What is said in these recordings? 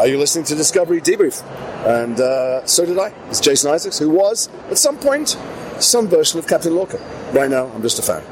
Are you listening to Discovery Debrief? And uh, so did I. It's Jason Isaacs, who was, at some point, some version of Captain Lorca. Right now, I'm just a fan.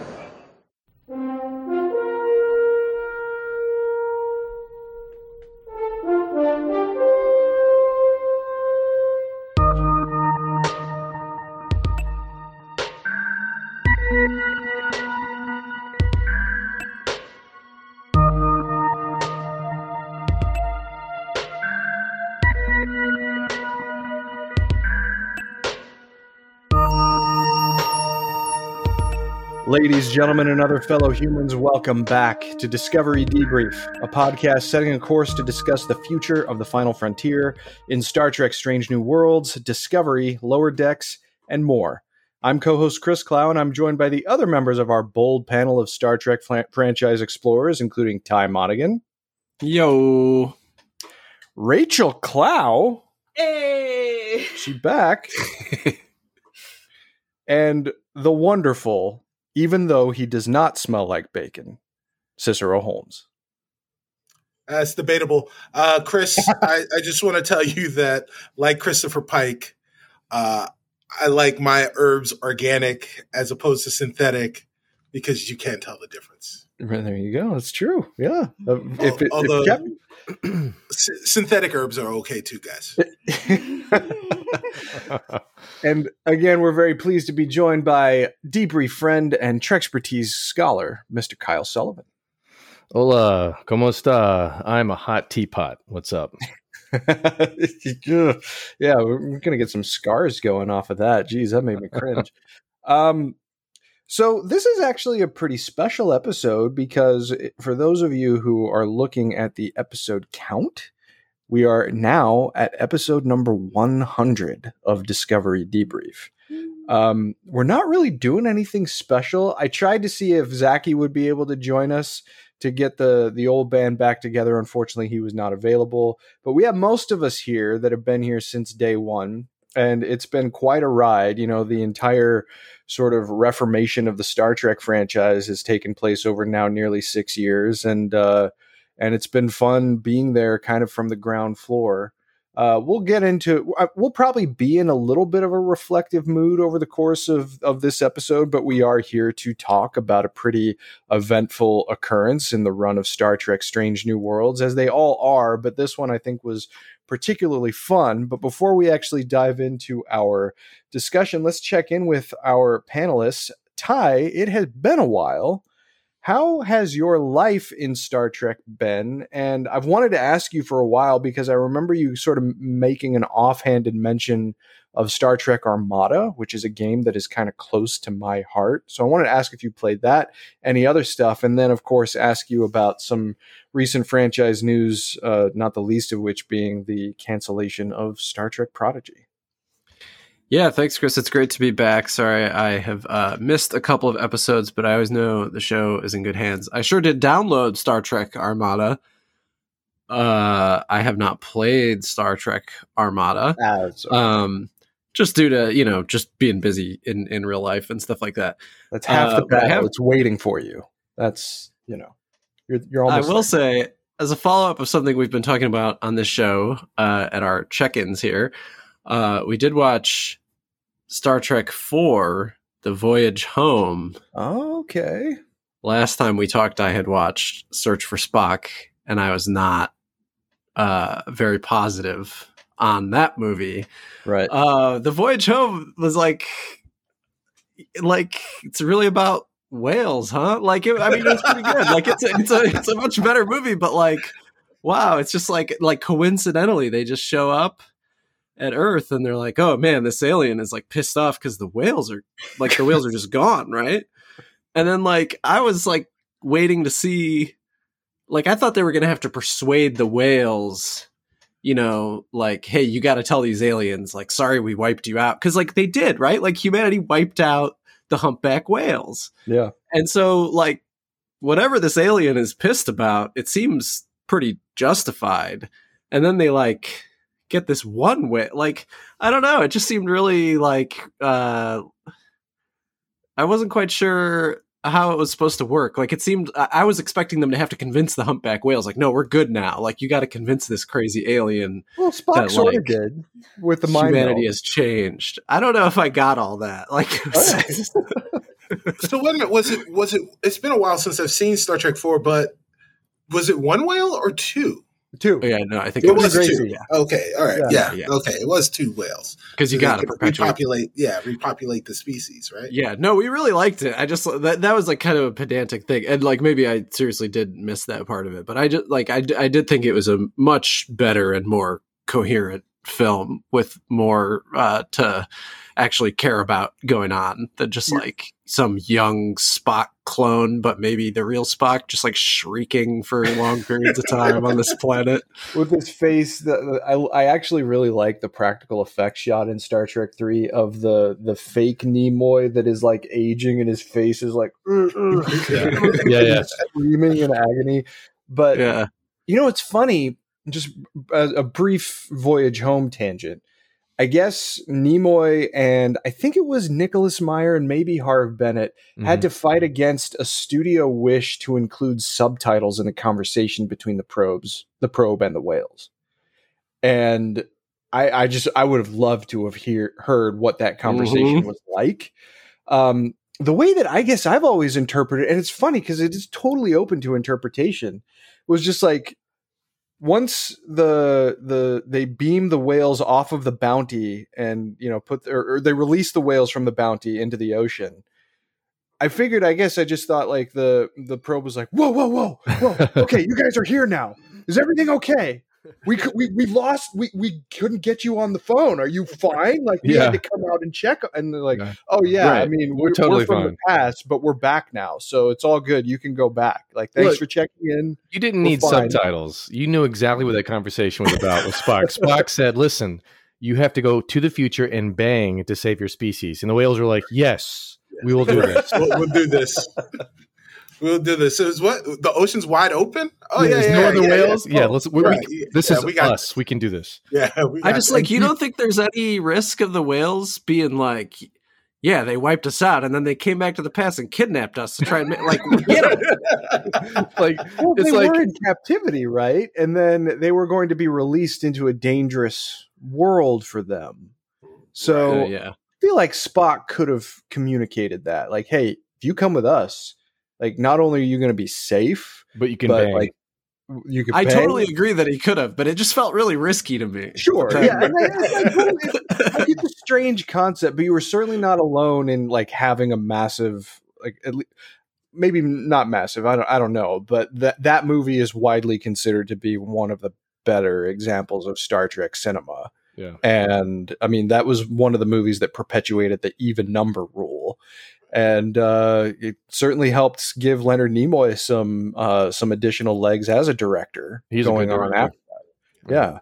Ladies, gentlemen, and other fellow humans, welcome back to Discovery Debrief, a podcast setting a course to discuss the future of the final frontier in Star Trek Strange New Worlds, Discovery, Lower Decks, and more. I'm co host Chris Clow, and I'm joined by the other members of our bold panel of Star Trek fl- franchise explorers, including Ty Monaghan. Yo. Rachel Clow. Hey. She back. and the wonderful even though he does not smell like bacon. Cicero Holmes. That's debatable. Uh, Chris, I, I, just want to tell you that, like Christopher Pike, uh, I like my herbs organic as opposed to synthetic because you can't tell the difference. There you go. It's true. Yeah. Uh, if it, Although, if synthetic herbs are okay too, guys. and again, we're very pleased to be joined by debrief friend and Trekspertise scholar, Mr. Kyle Sullivan. Hola, ¿cómo está? I'm a hot teapot. What's up? yeah, we're gonna get some scars going off of that. Geez, that made me cringe. um, so this is actually a pretty special episode because for those of you who are looking at the episode count, we are now at episode number 100 of Discovery Debrief. Um, we're not really doing anything special. I tried to see if Zachy would be able to join us to get the the old band back together. Unfortunately, he was not available. But we have most of us here that have been here since day one, and it's been quite a ride. You know, the entire sort of reformation of the Star Trek franchise has taken place over now nearly six years, and uh, and it's been fun being there, kind of from the ground floor. Uh, we'll get into uh, we'll probably be in a little bit of a reflective mood over the course of of this episode but we are here to talk about a pretty eventful occurrence in the run of Star Trek Strange New Worlds as they all are but this one I think was particularly fun but before we actually dive into our discussion let's check in with our panelists Ty it has been a while how has your life in Star Trek been? And I've wanted to ask you for a while because I remember you sort of making an offhanded mention of Star Trek Armada, which is a game that is kind of close to my heart. So I wanted to ask if you played that, any other stuff, and then, of course, ask you about some recent franchise news, uh, not the least of which being the cancellation of Star Trek Prodigy. Yeah, thanks, Chris. It's great to be back. Sorry, I have uh, missed a couple of episodes, but I always know the show is in good hands. I sure did download Star Trek Armada. Uh, I have not played Star Trek Armada, ah, um, just due to you know just being busy in in real life and stuff like that. That's half the uh, battle. Have, it's waiting for you. That's you know, you're you're almost. I will there. say, as a follow up of something we've been talking about on this show uh, at our check ins here. Uh, we did watch Star Trek 4, The Voyage Home. okay. Last time we talked, I had watched Search for Spock, and I was not uh, very positive on that movie. Right. Uh, the Voyage Home was like, like it's really about whales, huh? Like, it, I mean, it's pretty good. Like, it's a, it's a it's a much better movie, but like, wow, it's just like like coincidentally they just show up at Earth and they're like, oh man, this alien is like pissed off because the whales are like the whales are just gone, right? And then like I was like waiting to see like I thought they were gonna have to persuade the whales, you know, like, hey, you gotta tell these aliens, like, sorry we wiped you out. Cause like they did, right? Like humanity wiped out the humpback whales. Yeah. And so like whatever this alien is pissed about, it seems pretty justified. And then they like get this one way. Like, I don't know. It just seemed really like uh I wasn't quite sure how it was supposed to work. Like it seemed, I I was expecting them to have to convince the humpback whales, like, no, we're good now. Like you got to convince this crazy alien Well, Spock that, sort like, of did with the mind humanity meld. has changed. I don't know if I got all that. Like, it was- oh, So wait a minute, was it was it? It's been a while since I've seen Star Trek Four, but was it one whale or two? Two. yeah, no, I think It it was was Gracie. two. Yeah, Okay, all right, Yeah. yeah, Yeah. okay, it was two whales. because you So got to perpetuate. repopulate, yeah, repopulate the species, right? Yeah, no, we really liked it. I just that that was like kind of a pedantic thing, and like maybe I seriously did miss that part of it, but I just like I I did think it was a much better and more coherent film with more uh, to actually care about going on than just Yeah. like some young Spock clone, but maybe the real Spock just like shrieking for long periods of time on this planet. with his face the, the- I, I actually really like the practical effects shot in star trek 3 of the the fake nimoy that is like aging and his face is like Yeah, yeah. screaming in agony. But Yeah, you know it's funny? Just a, a brief voyage home tangent i guess nimoy and i think it was nicholas meyer and maybe harve bennett Mm-hmm. had to fight against a studio wish to include subtitles in the conversation between the probes, the probe and the whales. And I, I just I would have loved to have hear, heard what that conversation Mhm. was like. Um, the way that I guess I've always interpreted, and it's funny because it is totally open to interpretation, was just like once the the they beam the whales off of the bounty and you know put or, or they release the whales from the bounty into the ocean I figured, I guess I just thought like the the probe was like, whoa, whoa, whoa, whoa. Okay, you guys are here now. Is everything okay? We cou- we we lost. We we couldn't get you on the phone. Are you fine? Like we Yeah. had to come out and check. And they're like, Yeah. oh yeah. I mean, We're we're, totally we're from fine. the past, but we're back now, so it's all good. You can go back. Like, thanks Look, for checking in. You didn't We're need fine. subtitles. You knew exactly what that conversation was about with Spock. Spock said, "Listen, you have to go to the future and bang to save your species." And the whales were like, "Yes, we will do this." we'll, we'll do this. We'll do this. So is what the ocean's wide open? Oh yeah, yeah, no yeah, other yeah, whales. Yeah, Yeah, let's. We, Right, we, this yeah, is we got us. We can do this. Yeah, we I got just that. like you don't think there's any risk of the whales being like, yeah, they wiped us out and then they came back to the past and kidnapped us to try and ma- like get 'em. Like Well, It's they like- were in captivity, right? And then they were going to be released into a dangerous world for them. So Uh, yeah, feel like Spock could have communicated that. Like, hey, if you come with us, like not only are you going to be safe, but you can but bang. like you can. I bang. totally agree that he could have, but it just felt really risky to me. Sure, yeah, and I, I totally- like, it's a strange concept, but you were certainly not alone in like having a massive, like at least maybe not massive. I don't, I don't know, but that that movie is widely considered to be one of the better examples of Star Trek cinema. yeah. and I mean that was one of the movies that perpetuated the even number rule, and uh, it certainly helped give Leonard Nimoy some uh, some additional legs as a director. He's a going good on director. after that. Yeah,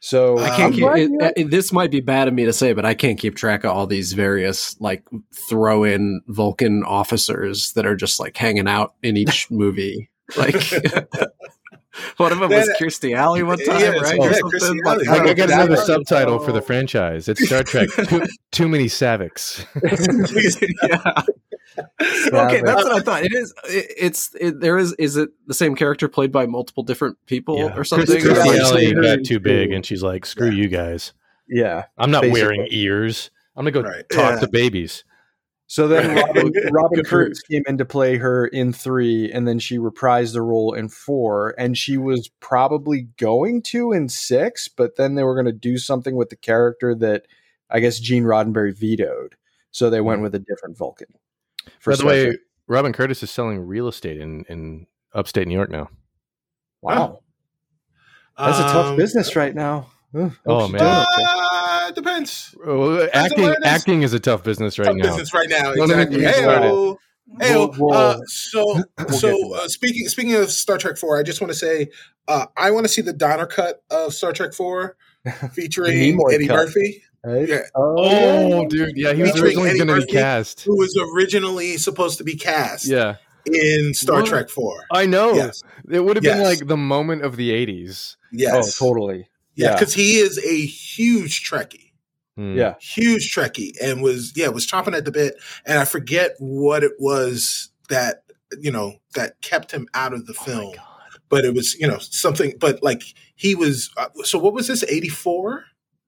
so I I Um, can't keep it, it- This might be bad of me to say, but I can't keep track of all these various like throw in Vulcan officers that are just like hanging out in each movie. Like one of them was That- Kirstie Alley one time, Yeah, right? yeah, Or something. Alley. Like, I, I got that another was- subtitle for the franchise. It's Star Trek. Too, too many Saaviks. yeah. okay, that's what I thought. It is. It, it's. It, there is. Is it the same character played by multiple different people Yeah. or something? Kirstie Kirstie Alley got too big, and she's like, "Screw you guys. yeah. I'm not Basically. wearing ears. I'm gonna go Right. talk Yeah. to babies." So then Robin, Robin Good for Curtis came in to play her in three, and then she reprised the role in four, and she was probably going to in six, but then they were going to do something with the character that I guess Gene Roddenberry vetoed, so they went with a different Vulcan. By the Star way, Robin Curtis is selling real estate in in upstate New York now. wow, that's a tough Um, business right now. Ugh, Oh, man. Uh, it depends. Oh, acting awareness. acting is a tough business right Tough now. business right now. Don't Exactly. get me Hey. Hey, We'll- we'll- uh, so so uh, speaking speaking of Star Trek Four, I just want to say uh, I want to see the Donner cut of Star Trek Four featuring Eddie cut. Murphy, Right? Yeah. Oh, dude, yeah, he was originally going to be cast. who was originally supposed to be cast Yeah, in Star What? Trek Four. I know. Yes, It would have been like the moment of the '80s. yes, Oh, totally. Yeah, yeah. because he is a huge Trekkie. Hmm. Yeah. huge Trekkie and was yeah was chomping at the bit and I forget what it was that you know that kept him out of the film. but it was you know something. But like he was. Uh, so what was this? Eighty four.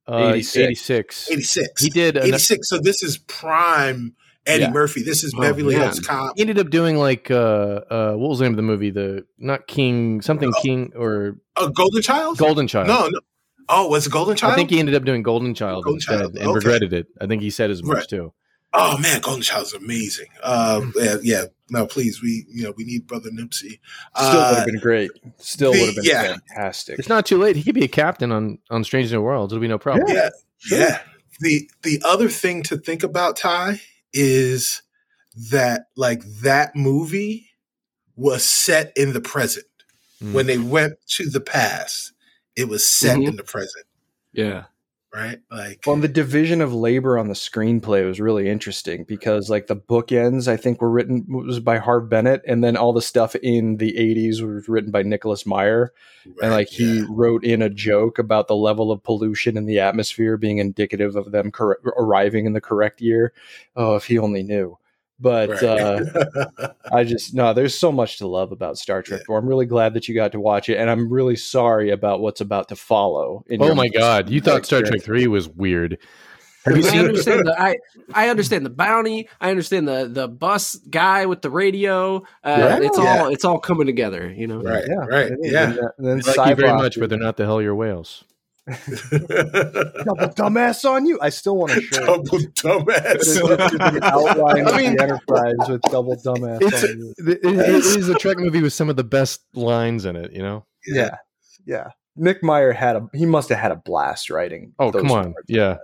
Uh, 86. 86. 86. He did. an- 86. So this is prime Eddie Yeah. Murphy. This is Oh, Beverly. Hills Cop. he ended up doing like uh uh what was the name of the movie? The not King something Oh. King or A Golden Child? Golden Child. No, no. Oh, was it Golden Child? I think he ended up doing Golden Child Golden instead Child, and okay. regretted it. I think he said as much Right. too. Oh man, Golden Child is amazing. Uh, yeah, yeah. No, please, we you know we need Brother Nipsey. Still would Uh, have been great. Still would have been yeah. fantastic. It's not too late. He could be a captain on on Strange New Worlds. It'll be no problem. yeah, Sure. yeah. The the other thing to think about, Ty, is that like that movie was set in the present. Mm. When they went to the past, it was set Mhm. in the present, Yeah. right? Like Well, and the division of labor on the screenplay was really interesting because, like, the bookends I think were written was by Harve Bennett, and then all the stuff in the '80s was written by Nicholas Meyer, and like he yeah. wrote in a joke about the level of pollution in the atmosphere being indicative of them cor- arriving in the correct year. Oh, if he only knew! But Right. uh, I just no, there's so much to love about Star Trek 4. I'm really glad that you got to watch it, and I'm really sorry about what's about to follow. in Oh your my god, you thought Star Trek 3 was weird. Have you I seen it? understand the I I understand the bounty. I understand the the bus guy with the radio. Uh, Yeah. it's Yeah. all it's all coming together. You know. right, Yeah, right, yeah. And, then- and then Thank you very much, but they're not the hell your whales. Double dumbass on you. I still want to show Double dumbass. the outline I mean- the Enterprise with double dumbass It's on you. it, it is a Trek movie with some of the best lines in it, you know? Yeah, yeah. Nick Meyer had a. He must have had a blast writing. Oh, come on. parts. Yeah.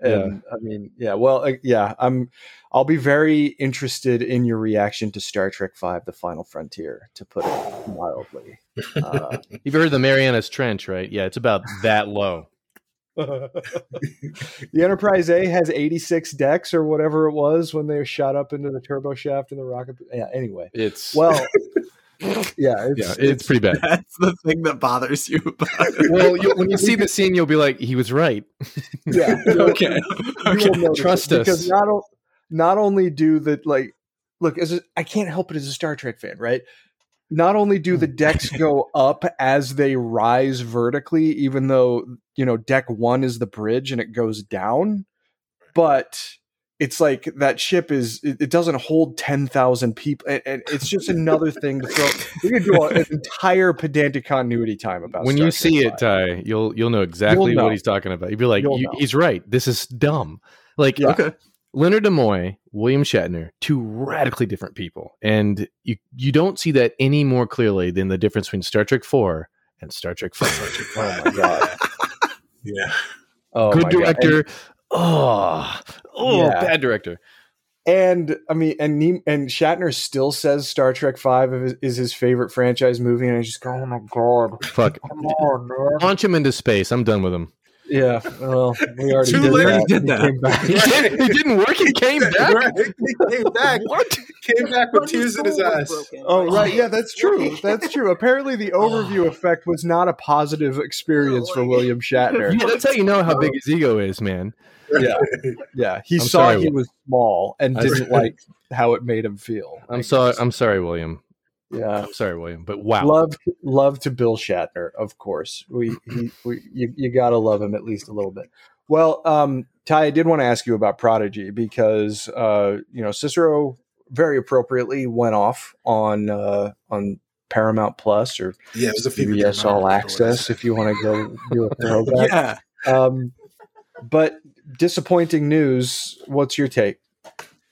And I mean, yeah. Well, uh, yeah. I'm. I'll be very interested in your reaction to Star Trek Five: The Final Frontier, to put it mildly. Uh, You've heard of the Marianas Trench, right? Yeah, it's about that low. the Enterprise A has 86 decks or whatever it was when they shot up into the turbo shaft in the rocket. Yeah. Anyway, It's well, yeah, it's, yeah, it's pretty bad. That's the thing that bothers you about well, you, when you see the scene, you'll be like, he was right. yeah. you'll- okay. you Okay. will notice Trust us. because not o- not only do the like look as a, I can't help it as a Star Trek fan, right? Not only do the hmm. decks go up as they rise vertically, even though you know deck one is the bridge and it goes down, but it's like that ship is it, it doesn't hold 10,000 people and, and it's just another thing to throw we could do an entire pedantic continuity time about When Star you Trek see it. Ty, you'll you'll know exactly You'll know. what he's talking about. You'll be like, You'll "You- he's right. This is dumb. Like Yeah. Okay. Leonard Nimoy, William Shatner, two radically different people, and you you don't see that any more clearly than the difference between Star Trek Four and Star Trek Five. oh my god yeah. oh Good my God. And- director. Oh, oh, Yeah. bad director. And I mean, and Ne- and Shatner still says Star Trek Five is, is his favorite franchise movie, and I just go, oh my god, Fuck. come on, man. Launch him into space. I'm done with him. Yeah, well, we already Too did late. that. We did He that. came back. He, did, he didn't work. He came back. Right. He came back. What? Came back with tears in his eyes. Oh right, yeah, that's true. That's true. Apparently, the overview effect was not a positive experience for oh, William Shatner. Yeah, that's how you know how big his ego is, man. Yeah, yeah. He I'm saw sorry, he was small and I- didn't like how it made him feel. I'm sorry. I'm sorry, William. Yeah. I'm sorry, William. But wow. Love, love to Bill Shatner, of course. We, he, we, you, you gotta love him at least a little bit. Well, um, Ty, I did want to ask you about Prodigy because uh, you know Cicero very appropriately went off on uh, on Paramount Plus or Yeah, it was a fever CBS dream. I All remember what I Access if you want to go do a throwback. Yeah. um, but disappointing news. What's your take?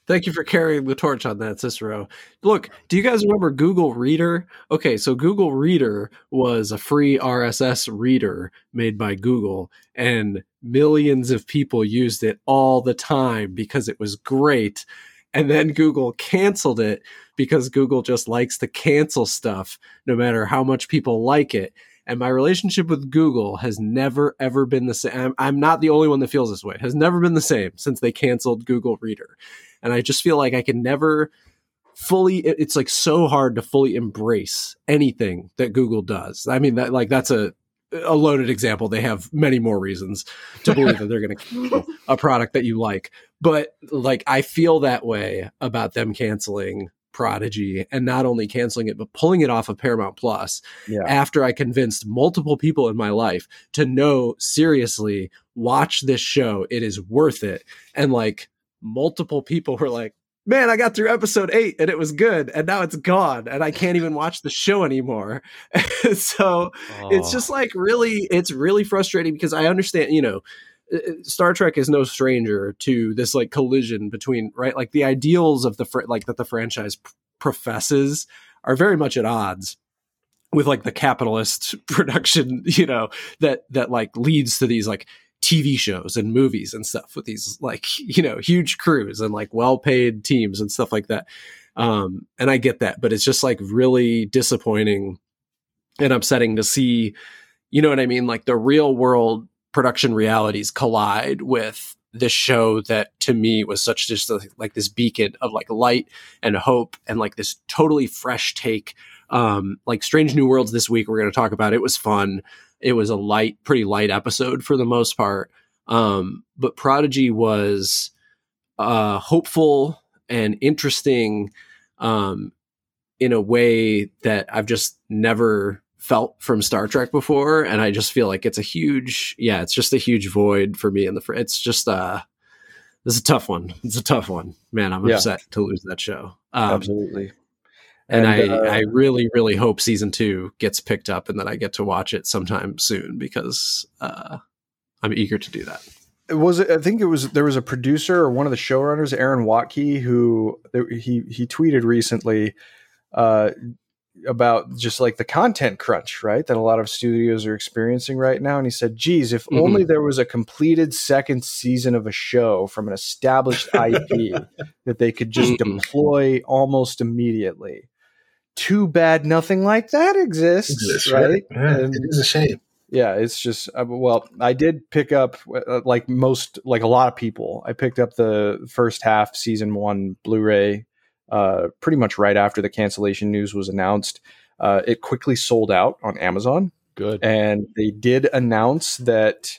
Thank you for carrying the torch on that, Cicero. Look, do you guys remember Google Reader? Okay, so Google Reader was a free RSS reader made by Google, and millions of people used it all the time because it was great. And then Google canceled it because Google just likes to cancel stuff no matter how much people like it. And my relationship with Google has never, ever been the same. I'm, I'm not the only one that feels this way. It has never been the same since they canceled Google Reader and I just feel like I can never fully it- it's like so hard to fully embrace anything that Google does. I mean that like that's a a loaded example. They have many more reasons to believe that they're going to cancel a product that you like. But like I feel that way about them canceling Prodigy and not only canceling it, but pulling it off of Paramount Plus Yeah. after I convinced multiple people in my life to know seriously, watch this show. It is worth it. And like multiple people were like, man, I got through episode eight and it was good. And now it's gone and I can't even watch the show anymore. so it's Oh. just like really, it's really frustrating because I understand, you know, Star Trek is no stranger to this like collision between right like the ideals of the fr- like that the franchise p- professes are very much at odds with like the capitalist production you know that that like leads to these like TV shows and movies and stuff with these like you know huge crews and like well paid teams and stuff like that. Um and I get that but it's just like really disappointing and upsetting to see you know what I mean? Like the real world production realities collide with this show that to me was such just a, like this beacon of like light and hope and like this totally fresh take. Um like strange new worlds this week we're going to talk about. It was fun. It was a light pretty light episode for the most part. Um but prodigy was uh hopeful and interesting um in a way that i've just never felt from Star Trek before, and I just feel like it's a huge, yeah, it's just a huge void for me. In the, fr- it's just uh, this is a tough one. It's a tough one, man. I'm Yeah. upset to lose that show. Um, Absolutely. and, And, I, uh, I really, really hope season two gets picked up and that I get to watch it sometime soon because uh, I'm eager to do that. was I think it was there was a producer or one of the showrunners, Aaron Waltke, who he he tweeted recently uh, about just like the content crunch, right? That a lot of studios are experiencing right now. And he said, geez, if Mhm. only there was a completed second season of a show from an established IP that they could just Mhm. deploy almost immediately. Too bad nothing like that exists, Exists, right? Yeah, And- it is a shame. yeah it's just uh, well i did pick up uh, like most like a lot of people i picked up the first half season one blu-ray uh, pretty much right after the cancellation news was announced uh, it quickly sold out on amazon. Good. and they did announce that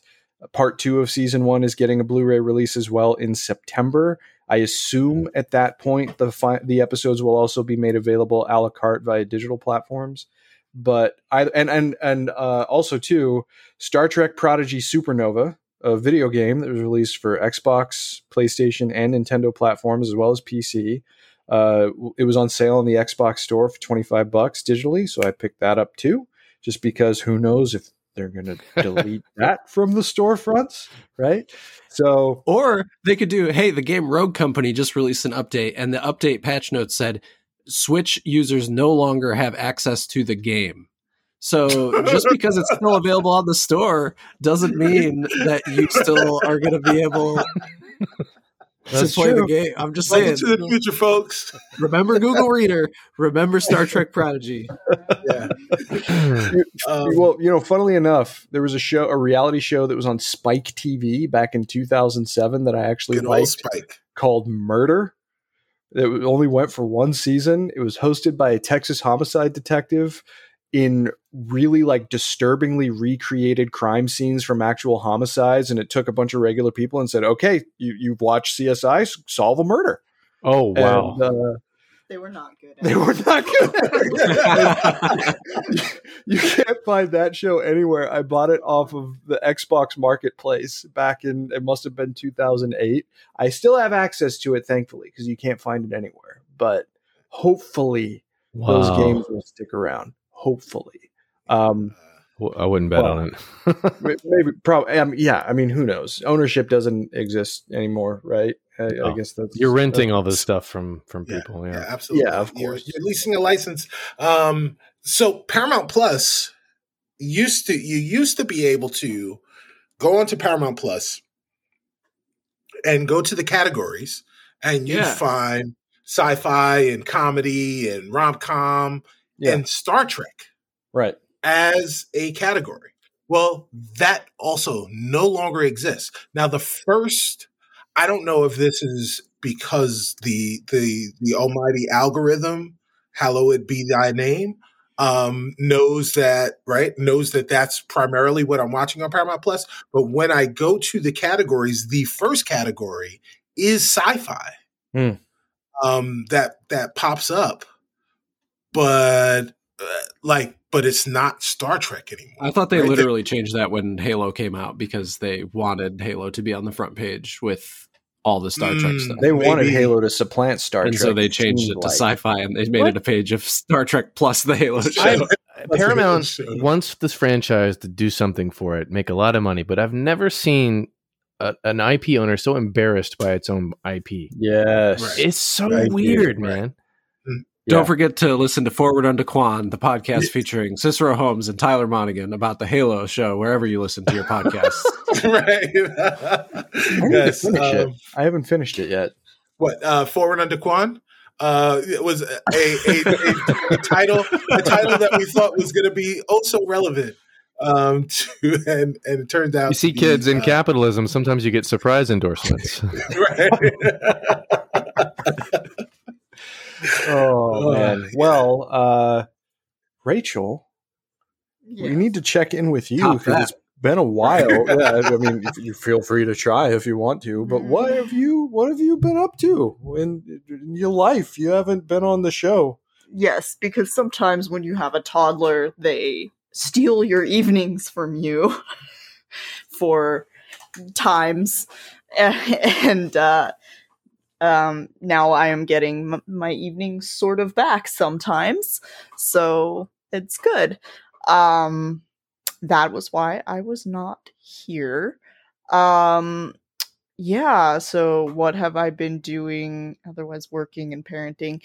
part two of season one is getting a blu-ray release as well in september. I assume at that point the fi- the episodes will also be made available a la carte via digital platforms. But i and and and uh, also too star trek prodigy supernova a video game that was released for xbox playstation and nintendo platforms as well as pc uh, it was on sale in the xbox store for 25 bucks digitally so i picked that up too just because who knows if they're going to delete that from the storefronts, right? So, Or they could do, hey, the game Rogue Company just released an update, and the update patch notes said Switch users no longer have access to the game. So just because it's still available on the store doesn't mean that you still are going to be able to That's play the game. I'm just saying. To the future, folks. Remember Google Reader. Remember Star Trek Prodigy. Yeah. Um, well, you know, funnily enough, there was a show, a reality show that was on Spike TV back in 2007 that I actually liked Spike. called Murder. It only went for one season. It was hosted by a Texas homicide detective in really like disturbingly recreated crime scenes from actual homicides. And it took a bunch of regular people and said, okay, you, you've watched CSI, solve a murder. oh wow. And, uh, They were not good. At they it. were not good. you can't find that show anywhere. I bought it off of the Xbox Marketplace back in it must have been 2008. I still have access to it, thankfully, because you can't find it anywhere. But hopefully, those games will stick around. Hopefully, um, Well, I wouldn't bet Well, on it. maybe, probably. Um, yeah, I mean, who knows? Ownership doesn't exist anymore, right? I, I Oh, guess that's You're renting all this stuff from from Yeah, people. Yeah, Yeah. absolutely. Yeah, of You're- course. You're, leasing a license. Um, so Paramount Plus used to you used to be able to go onto Paramount Plus and go to the categories and you Yeah. find sci-fi and comedy and rom-com Yeah. and Star Trek right. as a category. Well, that also no longer exists. Now the first I don't know if this is because the the the almighty algorithm, hallowed be thy name, um, knows that right knows that that's primarily what I'm watching on Paramount Plus. But when I go to the categories, the first category is sci-fi. Hmm. um, that that pops up, but uh, like, but it's not Star Trek anymore. I thought they right? literally changed that when Halo came out because they wanted Halo to be on the front page with all the Star Trek Mm, stuff. They wanted Maybe. Halo to supplant Star Trek and Trek. so they changed it to like. sci-fi and they made What? it a page of Star Trek plus the Halo I- show. Paramount Show. wants this franchise to do something for it, make a lot of money, but I've never seen a, an IP owner so embarrassed by its own IP. Yes. Right. It's so Right, weird, right. Man. Don't forget to listen to Forward Unto Quan, the podcast featuring Cicero Holmes and Tyler Monaghan about the Halo show, wherever you listen to your podcasts. right. I yes. to finish it. um, I haven't finished it yet. what uh forward under Quan uh it was a, a, a, a title a title that we thought was going to be also relevant um to and and it turned out You see, to be, kids in uh, capitalism, sometimes you get surprise endorsements. right. Oh Oh, man. yeah. Well, uh Rachel, Yeah. we need to check in with you because it's been a while. yeah, I mean, you feel free to try if you want to. But what have you what have you been up to in, in your life? You haven't been on the show. Yes, because sometimes when you have a toddler, they steal your evenings from you for times. And uh, um, now I am getting m- my evenings sort of back sometimes. So it's good. Um, that was why I was not here. Um, yeah, so what have I been doing otherwise working and parenting?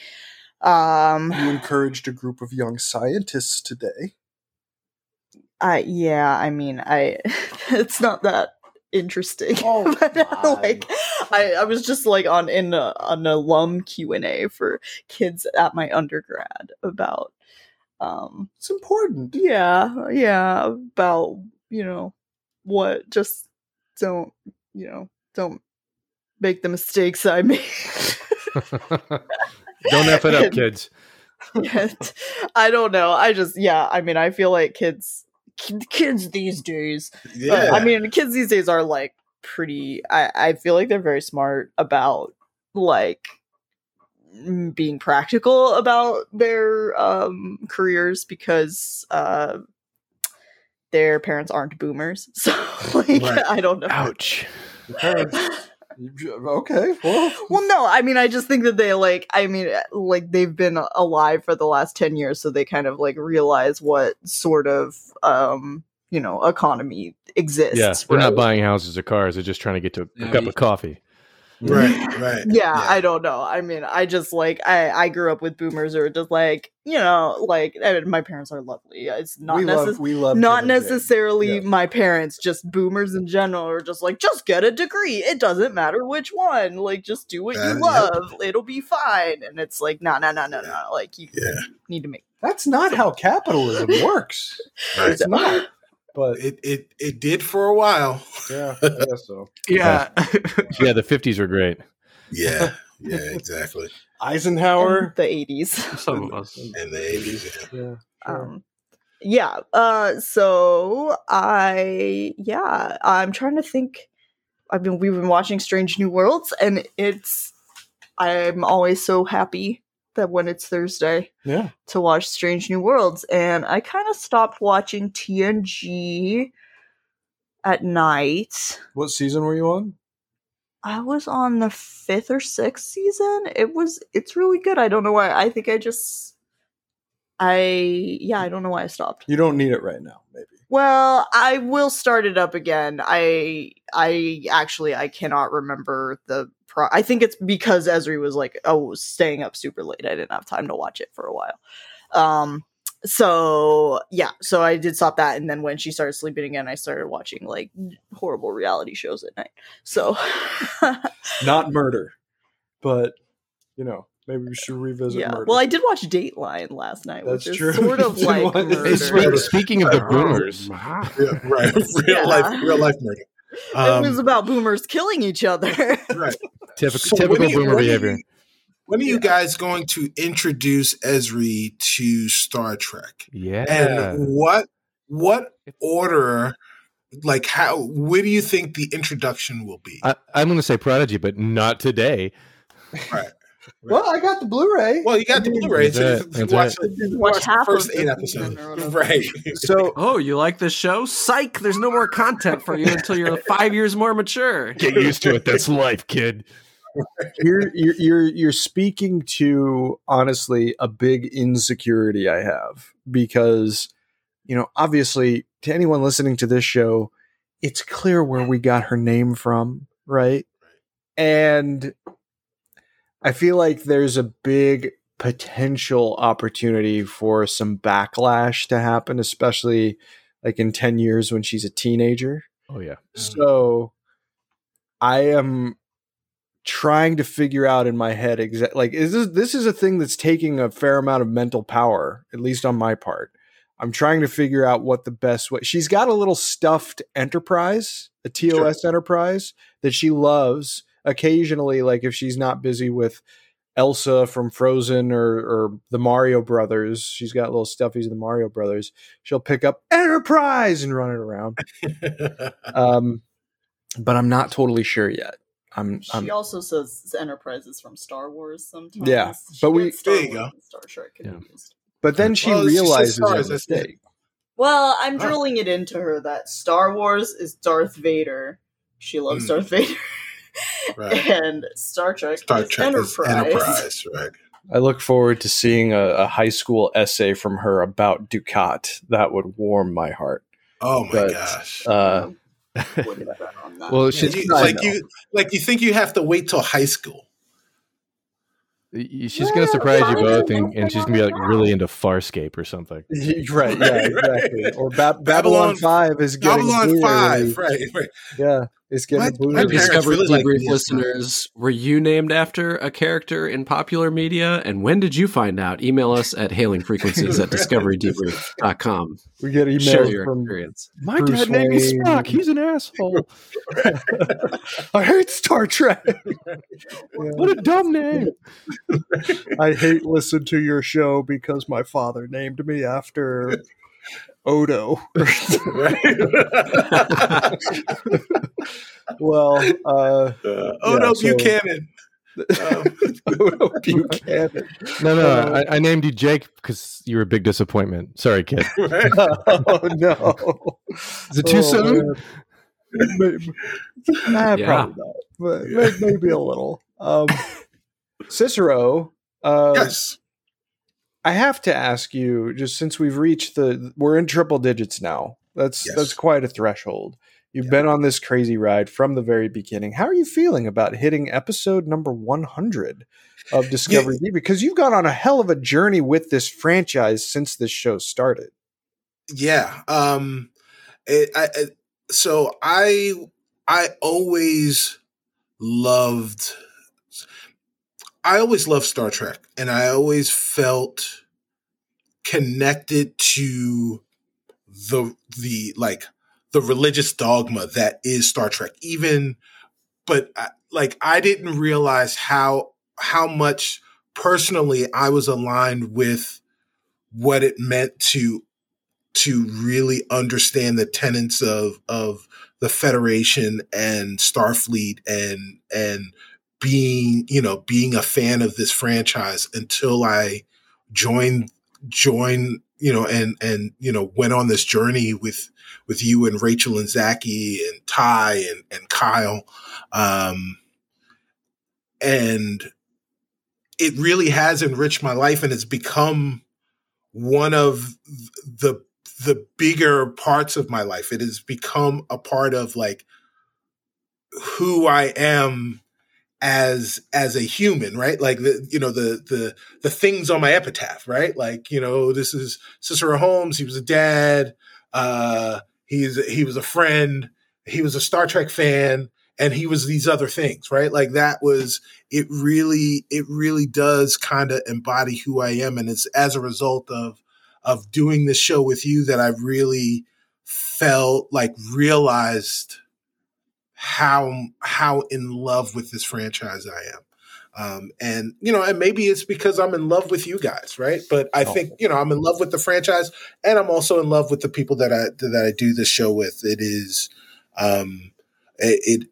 Um, You encouraged a group of young scientists today. I yeah, I mean, I it's not that interesting. Oh, but, like I, I was just like on in a, an alum Q and A for kids at my undergrad about um It's important. yeah yeah about you know what just don't you know don't make the mistakes I made. Don't F it up, kids. I don't know. I just yeah. I mean, I feel like kids, ki- kids these days. yeah I mean, kids these days are like pretty. I I feel like they're very smart about like being practical about their um careers because uh their parents aren't boomers. So like Right. I don't know. Ouch. Okay. Well, Well, no, I mean, I just think that they like, I mean, like they've been alive for the last 10 years, so they kind of like realize what sort of, um, you know, economy exists. Yeah, they're not buying houses or cars. They're just trying to get to a Yeah, cup you- of coffee. Right right Yeah, I don't know. I mean, I just like, I, I grew up with boomers are just like, you know, like, I mean, my parents are lovely. It's not we necessarily. love we love not Jim and Jane. necessarily Yeah. my parents, just boomers in general are just like, just get a degree. It doesn't matter which one. Like, just do what you yep. love. It'll be fine. And it's like, no, no, no, no, no. Like, you Yeah. need to make. That's not how capitalism works. right. It's not. But it it it did for a while yeah, I guess so. yeah. Yeah, the 50s were great. yeah yeah exactly Eisenhower. the 80s. Some of us. in the 80s yeah. Yeah. sure. Um, yeah. Uh, so I, yeah, I'm trying to think. I've been, we've been watching Strange New Worlds, and it's, I'm always so happy that when it's Thursday yeah. to watch Strange New Worlds, and I kind of stopped watching TNG at night. What season were you on? I was on the fifth or sixth season. It was it's really good. I don't know why. I think I just I yeah, I don't know why I stopped. You don't need it right now, maybe. Well, I will start it up again. I I actually I cannot remember the pro I think it's because Ezri was like oh staying up super late. I didn't have time to watch it for a while. Um so yeah, so I did stop that and then when she started sleeping again, I started watching like horrible reality shows at night. So Not murder, but you know, maybe we should revisit yeah. murder. Well, I did watch Dateline last night, That's which is true. sort of like did murder. Speaking of the boomers, Yeah, right real Yeah. life real life murder Um, it was about boomers killing each other. right typical, So typical you- boomer when are you- behavior. when are you guys going to introduce Ezri to Star Trek? Yeah. And what what order like how where do you think the introduction will be? I, I'm going to say Prodigy, but not today. Right. Well, I got the Blu-ray. Well, you got the Blu-ray. That's So it. you can That's watch, it. the, Watch watch the first of eight the episodes. season or whatever. Right. So Oh, you like this show? Psych! There's no more content for you until you're five years more mature. Get used to it. That's life, kid. you're, you're you're you're speaking to honestly a big insecurity I have because you know obviously to anyone listening to this show it's clear where we got her name from right and I feel like there's a big potential opportunity for some backlash to happen especially like in 10 years when she's a teenager Oh yeah. so I am trying to figure out in my head exactly like is this this is a thing that's taking a fair amount of mental power, at least on my part. I'm trying to figure out what the best way. She's got a little stuffed enterprise, a TOS enterprise that she loves occasionally like if she's not busy with Elsa from Frozen or or the Mario Brothers, she's got little stuffies of the Mario Brothers. She'll pick up Enterprise and run it around. Um, but I'm not totally sure yet. I'm, I'm She also says Enterprises from Star Wars sometimes. Yeah, She but we- Star There you Wars go. Star Trek Yeah. but then she Well, she realizes stars, her mistake. Well, I'm drilling it into her that Star Wars is Darth Vader. She loves Mm. Darth Vader. Right. and Star Trek Star is Trek Enterprise. is Enterprise, right? I look forward to seeing a, a high school essay from her about Dukat. That would warm my heart. Oh my But, gosh. Uh, Wouldn't bet on that. Well, Yeah, she's you- I like you, like you think you have to wait till high school. y- she's gonna surprise you both, and, and she's gonna be like really into Farscape or something. right, yeah, exactly. Or ba- Babylon, Babylon- Five is getting Babylon Blu-ray Five, right? right. Yeah, it's getting My- a Blu-ray my Discovery really like Debrief DS9. listeners, were you named after a character in popular media? And when did you find out? Email us at hailingfrequencies at discoverydebrief.com. We get Share emails your from. experience. My Bruce dad named me Spock. He's an asshole. I hate Star Trek. What a dumb name. I hate listen to your show because my father named me after Odo. well, uh, Uh, oh no, so- Buchanan. Um, Odo Buchanan. No, no, Uh, I, I named you Jake because you were a big disappointment. Sorry, kid. right? oh no! Is it too Oh, soon? man. Maybe, nah, Yeah. probably not, but may- maybe a little. Um, Cicero, uh, yes. I have to ask you, just since we've reached the, we're in triple digits now. That's Yes. that's quite a threshold. You've been on this crazy ride from the very beginning. How are you feeling about hitting episode number one hundred of Discovery TV? Because you've gone on a hell of a journey with this franchise since this show started. Yeah. Um. It, I, I, so I I always loved. I always loved Star Trek, and I always felt connected to the the like the religious dogma that is Star Trek. Even, but I, like I didn't realize how how much personally I was aligned with what it meant to to really understand the tenets of of the Federation and Starfleet and and being you know being a fan of this franchise until I joined joined you know and and you know went on this journey with with you and Rachel and Zachy and Ty and and Kyle um and it really has enriched my life and it's become one of the the bigger parts of my life. It has become a part of like who I am as as a human, right? Like the you know the the the things on my epitaph, right? Like you know this is Cicero Holmes. He was a dad. Uh, he's he was a friend. He was a Star Trek fan, and he was these other things, right? Like that was it. Really, it really does kind of embody who I am, and it's as a result of of doing this show with you that I really felt like realized how how in love with this franchise I am. Um, and you know, and maybe it's because I'm in love with you guys, right? But I Oh. think you know I'm in love with the franchise, and I'm also in love with the people that I that I do this show with. It is, um, it, it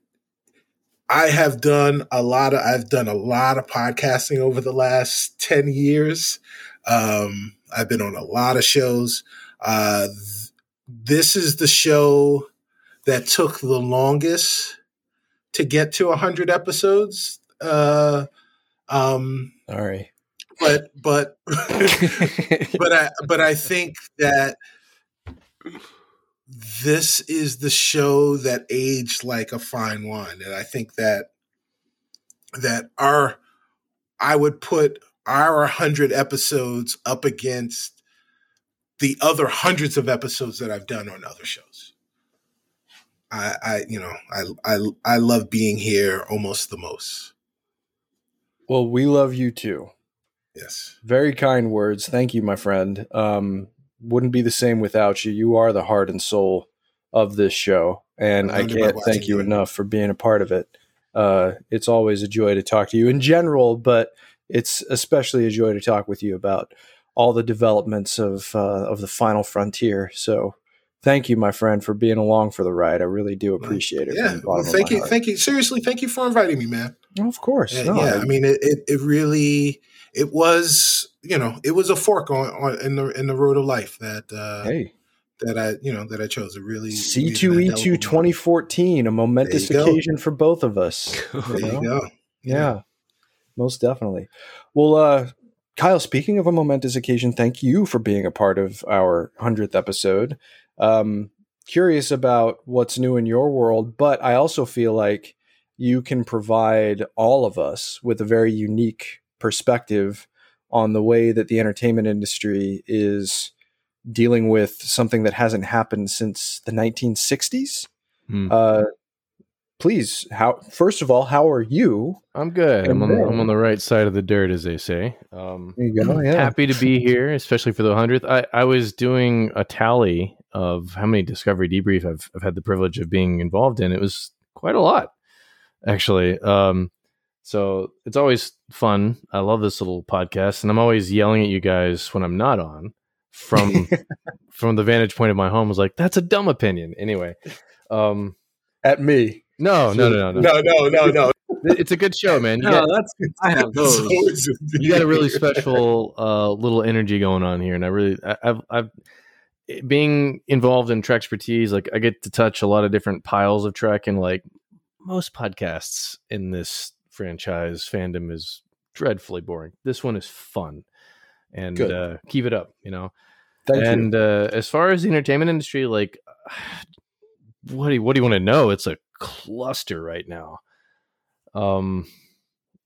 I have done a lot of I've done a lot of podcasting over the last 10 years. Um, I've been on a lot of shows. Uh, th- this is the show that took the longest to get to 100 episodes. Uh, um, Sorry. but but but I but I think that this is the show that aged like a fine wine, and I think that that our I would put our hundred episodes up against the other hundreds of episodes that I've done on other shows. I, I you know I I I love being here almost the most. Well, we love you too. Yes. Very kind words. Thank you, my friend. Um, wouldn't be the same without you. You are the heart and soul of this show, and I Wonder can't thank you you. enough for being a part of it. Uh, it's always a joy to talk to you in general, but it's especially a joy to talk with you about all the developments of uh, of the final frontier. So, thank you, my friend, for being along for the ride. I really do appreciate it. Yeah. Well, thank you. heart. Thank you. Seriously, thank you for inviting me, man. Of course, Yeah, no, yeah, I- I mean, it, it, it really, it was, you know, it was a fork on, on in the in the road of life that uh, hey, that I, you know, that I chose. It really C two E two twenty fourteen, a momentous you go. occasion for both of us. There you know? go. Yeah, most definitely. Well, uh, Kyle, speaking of a momentous occasion, thank you for being a part of our 100th episode. Um, curious about what's new in your world, but I also feel like you can provide all of us with a very unique perspective on the way that the entertainment industry is dealing with something that hasn't happened since the 1960s. Hmm. Uh, please, how first of all, how are you? I'm good. I'm on, the, I'm on the right side of the dirt, as they say. Um, There you go. Yeah. Happy to be here, especially for the hundredth. I, I was doing a tally of how many Discovery debrief I've, I've had the privilege of being involved in. It was quite a lot, actually. Um, so it's always fun. I love this little podcast, and I'm always yelling at you guys when I'm not on from from the vantage point of my home. I was like, that's a dumb opinion. Anyway, um, At me. no, no, no, no, no. No, no, no, no. It's a good show, man. You No, got- that's I have those. You got a really special uh, little energy going on here, and I really, I, I've, I've being involved in Trekspertise. Like, I get to touch a lot of different piles of Trek, and like most podcasts in this franchise fandom is dreadfully boring. This one is fun, and uh, keep it up. You know. Thank and you. uh, as far as the entertainment industry, like, what do you, what do you want to know? It's a cluster right now. Um,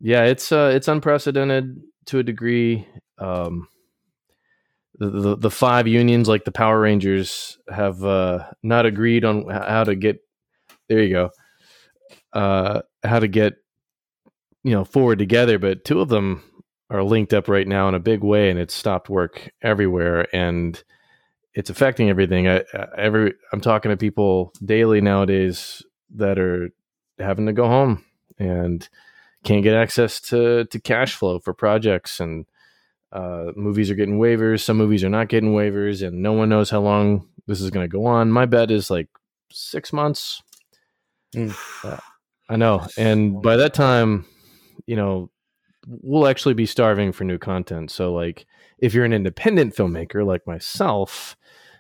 yeah, it's uh, it's unprecedented to a degree. Um, the, the five unions, like the Power Rangers, have uh, not agreed on how to get. There you go. Uh, how to get you know forward together, but two of them are linked up right now in a big way, and it's stopped work everywhere, and it's affecting everything. I, I every I'm talking to people daily nowadays that are having to go home and can't get access to to cash flow for projects and uh, movies are getting waivers. Some movies are not getting waivers and no one knows how long this is going to go on. My bet is like six months. Mm. I know. And by that time you know we'll actually be starving for new content. So like if you're an independent filmmaker like myself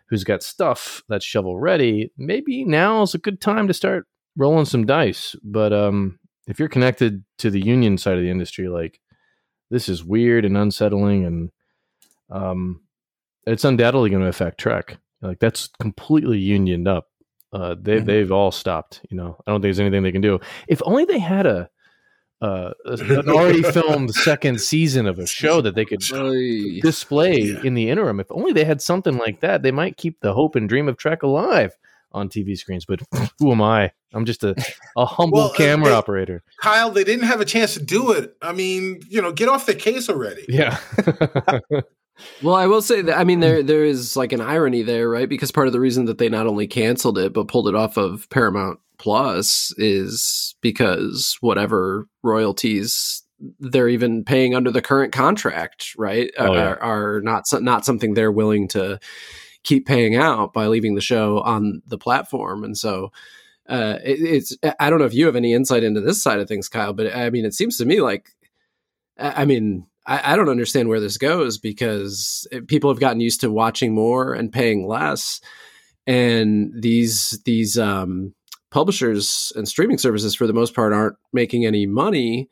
who's got stuff that's shovel ready maybe now is a good time to start rolling some dice. But um if you're connected to the union side of the industry like this is weird and unsettling and um it's undoubtedly going to affect trek like that's completely unioned up uh they Mhm. they've all stopped you know i don't think there's anything they can do if only they had a uh, an already filmed second season of a show that they could Oy. display Yeah. in the interim. If only they had something like that, they might keep the hope and dream of Trek alive on TV screens. But who am I? I'm just a, a humble Well, camera they- operator. Kyle, they didn't have a chance to do it. I mean, you know, get off the case already. Yeah. Well, I will say that I mean there there is like an irony there, right? Because part of the reason that they not only canceled it but pulled it off of Paramount Plus is because whatever royalties they're even paying under the current contract, right? Oh, yeah. are, are not not something they're willing to keep paying out by leaving the show on the platform. And so uh, it, it's I don't know if you have any insight into this side of things, Kyle, but I mean, it seems to me like I mean, I, I don't understand where this goes because people have gotten used to watching more and paying less, and these these um, publishers and streaming services, for the most part, aren't making any money.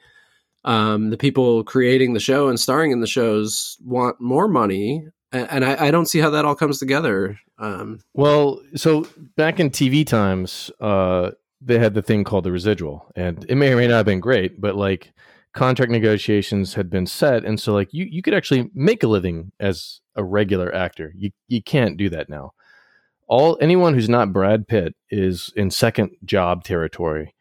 Um, the people creating the show and starring in the shows want more money, and I, I don't see how that all comes together. Um, Well, so back in TV times, uh, they had the thing called the residual, and it may or may not have been great, but like contract negotiations had been set, and so like you you could actually make a living as a regular actor. You you can't do that now. All anyone who's not Brad Pitt is in second job territory,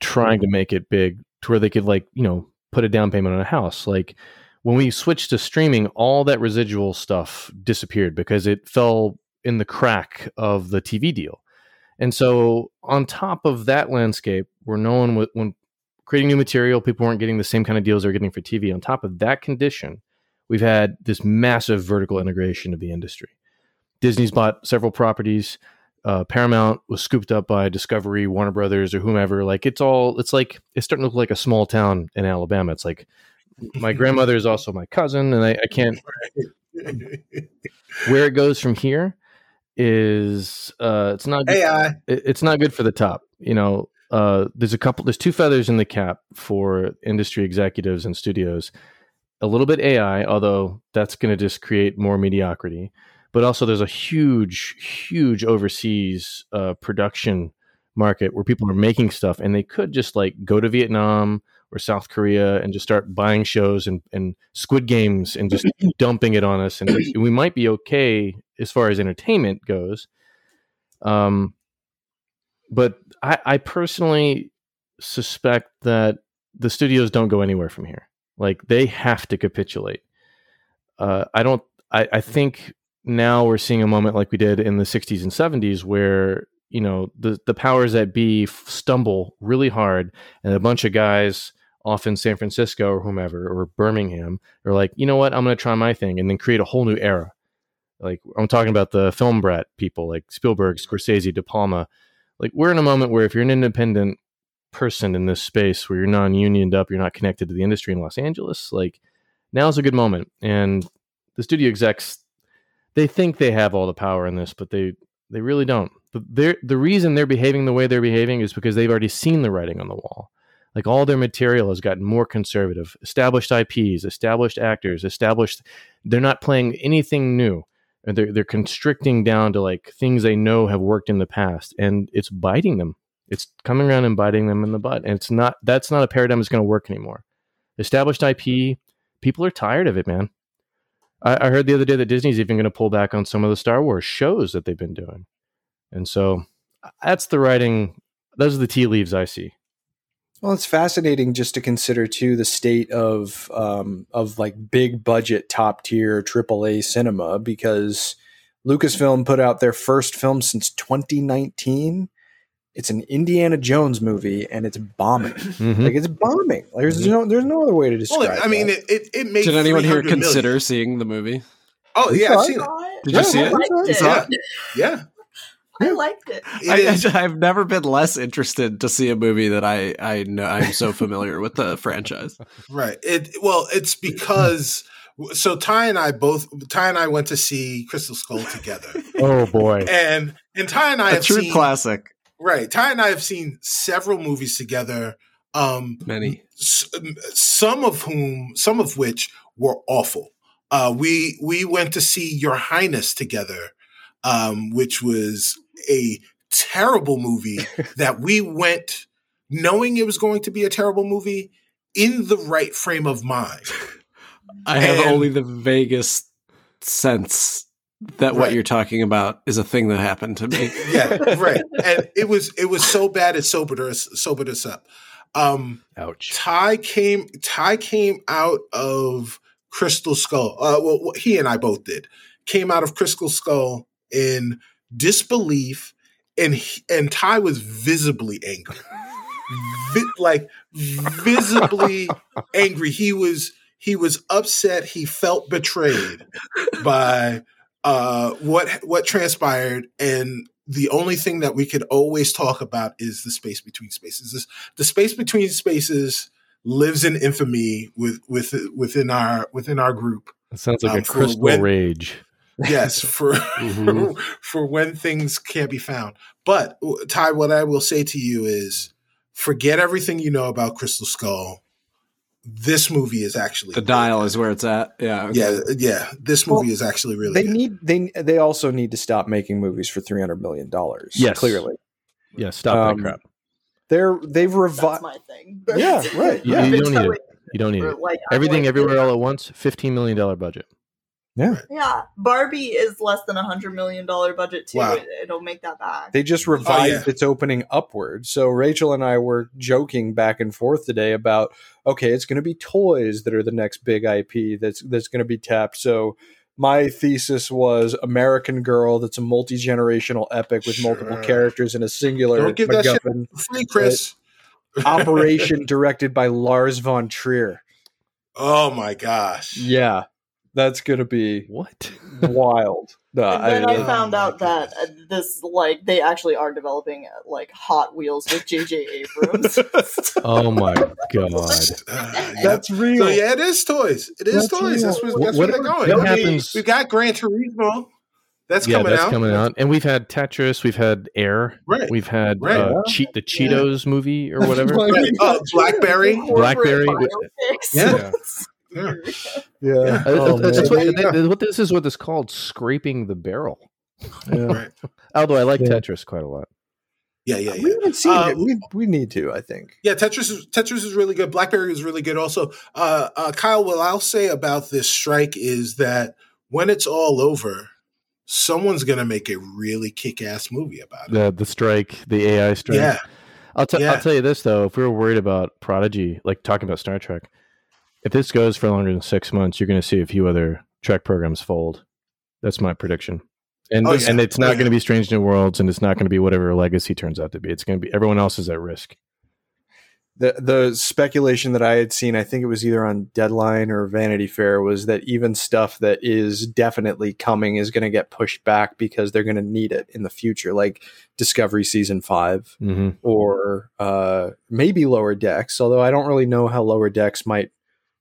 trying to make it big to where they could like you know put a down payment on a house. Like when we switched to streaming, all that residual stuff disappeared because it fell in the crack of the TV deal. And so, on top of that landscape, where no one, wa- when creating new material, people weren't getting the same kind of deals they're getting for TV. On top of that condition, we've had this massive vertical integration of the industry. Disney's bought several properties. Uh, Paramount was scooped up by Discovery, Warner Brothers, or whomever. Like it's all, it's like it's starting to look like a small town in Alabama. It's like my grandmother is also my cousin, and I, I can't where it goes from here is uh it's not good, AI. it- it's not good for the top you know uh there's a couple there's two feathers in the cap for industry executives and studios a little bit ai although that's going to just create more mediocrity but also there's a huge huge overseas uh production market where people are making stuff and they could just like go to vietnam or South Korea and just start buying shows and, and Squid Games and just dumping it on us, and we might be okay as far as entertainment goes. Um, but I, I personally suspect that the studios don't go anywhere from here. Like they have to capitulate. Uh, I don't. I, I think now we're seeing a moment like we did in the '60s and '70s where you know the the powers that be f- stumble really hard, and a bunch of guys off in San Francisco or whomever or Birmingham are like, you know what, I'm going to try my thing and then create a whole new era. Like I'm talking about the film brat people like Spielberg, Scorsese, De Palma. Like we're in a moment where if you're an independent person in this space where you're non-unioned up, you're not connected to the industry in Los Angeles, like now's a good moment. And the studio execs, they think they have all the power in this, but they they really don't. The, the reason they're behaving the way they're behaving is because they've already seen the writing on the wall like all their material has gotten more conservative. Established ips established actors established they're not playing anything new. They're, they're constricting down to like things they know have worked in the past and it's biting them. It's coming around and biting them in the butt and it's not that's not a paradigm that's going to work anymore. Established ip people are tired of it man. I, I heard the other day that disney's even going to pull back on some of the star wars shows that they've been doing. And so that's the writing those are the tea leaves i see Well, it's fascinating just to consider too the state of um, of like big budget, top tier AAA cinema because Lucasfilm put out their first film since 2019. It's an Indiana Jones movie, and it's bombing. Mhm. Like it's bombing. Like, there's no there's no other way to describe. Well, I mean, that. it, it, it made. Did anyone here 300 million. consider seeing the movie? Oh yeah, I've seen it. Did you see I it? it. Yeah, yeah. I liked it. It I, is- have never been less interested to see a movie that I I know I'm so familiar with the franchise. Right. It well, it's because so Ty and I both Ty and I went to see Crystal Skull together, oh boy and and Ty and I A have true seen classic. right. Ty and I have seen several movies together. Um, Many. s- some of whom, some of which were awful. Uh, we we went to see Your Highness together, um, which was a terrible movie that we went knowing it was going to be a terrible movie in the right frame of mind. I have And- only the vaguest sense that what you're talking about is a thing that happened to me. Yeah, right. And it was it was so bad it sobered us sobered us up. Um, ouch Ty came Ty came out of Crystal Skull. Uh, well, what he and I both did. Came out of Crystal Skull in disbelief, and and Ty was visibly angry, Vi- like visibly angry. He was he was upset. He felt betrayed by uh, what what transpired, and the only thing that we could always talk about is the space between spaces. This, the space between spaces lives in infamy with with within our within our group. It sounds like Um, a for crystal when- rage. Yes, for Mhm. for when things can't be found. But Ty, what I will say to you is, forget everything you know about Crystal Skull. This movie is actually The dial is where it's at. Yeah. okay. Yeah, yeah. This Well, movie is actually really. They good. need they they also need to stop making movies for three hundred million dollars. Yes. clearly Yeah, stop Um, that crap. they're they've revived. my thing. Yeah, right. Yeah. you I've don't need it. You don't need it. like, Everything like, everywhere all at once, fifteen million dollar budget. Yeah, Yeah. Barbie is less than a hundred million dollar budget too. Wow. It, it'll make that back. They just oh, revived yeah. its opening upward. So Rachael and I were joking back and forth today about okay, it's going to be toys that are the next big IP that's that's going to be tapped. So my thesis was American Girl that's a multi-generational epic with multiple characters and a singular Don't give that shit- Free Chris. operation directed by Lars von Trier. Oh my gosh. Yeah. That's going to be What? wild. No, and then I, Oh found out that uh, this like they actually are developing uh, like Hot Wheels with J.J. Abrams. Oh my god! Uh, that's real. So yeah, it is toys. It is That's toys. real. That's, where, What- that's where what- they're going. what happens- We've got Gran Turismo. That's yeah, coming that's out. coming out, and we've had Tetris, we've had Air, Right. we've had Right. uh, cheat the Cheetos movie or whatever. Right. Oh, Blackberry. Blackberry. Biopics. Yeah. yeah. Yeah. Oh, that's what, that- what this is what it's called scraping the barrel. Yeah. Right. Although I like Yeah. Tetris quite a lot. Yeah, yeah, We yeah. haven't seen Um, it. We, we need to, I think. Yeah, Tetris is Tetris is really good. BlackBerry is really good also. Uh, uh, Kyle, what I'll say about this strike is that when it's all over, someone's gonna make a really kick-ass movie about it. The the strike, the AI strike. Yeah, I'll, t- Yeah. I'll tell you this though: if we were worried about Prodigy, like talking about Star Trek, if this goes for longer than six months, you're going to see a few other Trek programs fold. That's my prediction. And Oh, yeah. and it's Oh, not yeah. going to be Strange New Worlds, and it's not going to be whatever Legacy turns out to be. It's going to be everyone else is at risk. The the speculation that I had seen, I think it was either on Deadline or Vanity Fair, was that even stuff that is definitely coming is going to get pushed back because they're going to need it in the future, like Discovery season five hmm or uh, maybe Lower Decks. Although I don't really know how Lower Decks might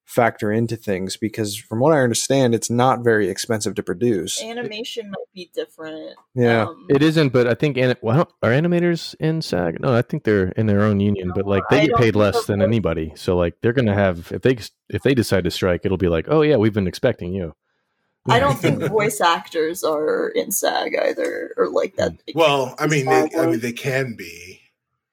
factor into things because, from what I understand, it's not very expensive to produce. Animation might be different. Yeah. Um, It isn't, but I think ani- well, are animators in SAG? No, I think they're in their own union, but like they I get paid less than anybody. So like they're going to have if they if they decide to strike, it'll be like, oh yeah, we've been expecting you. I don't think voice actors are in SAG either, or like that. well, I mean, they, I mean, they can be.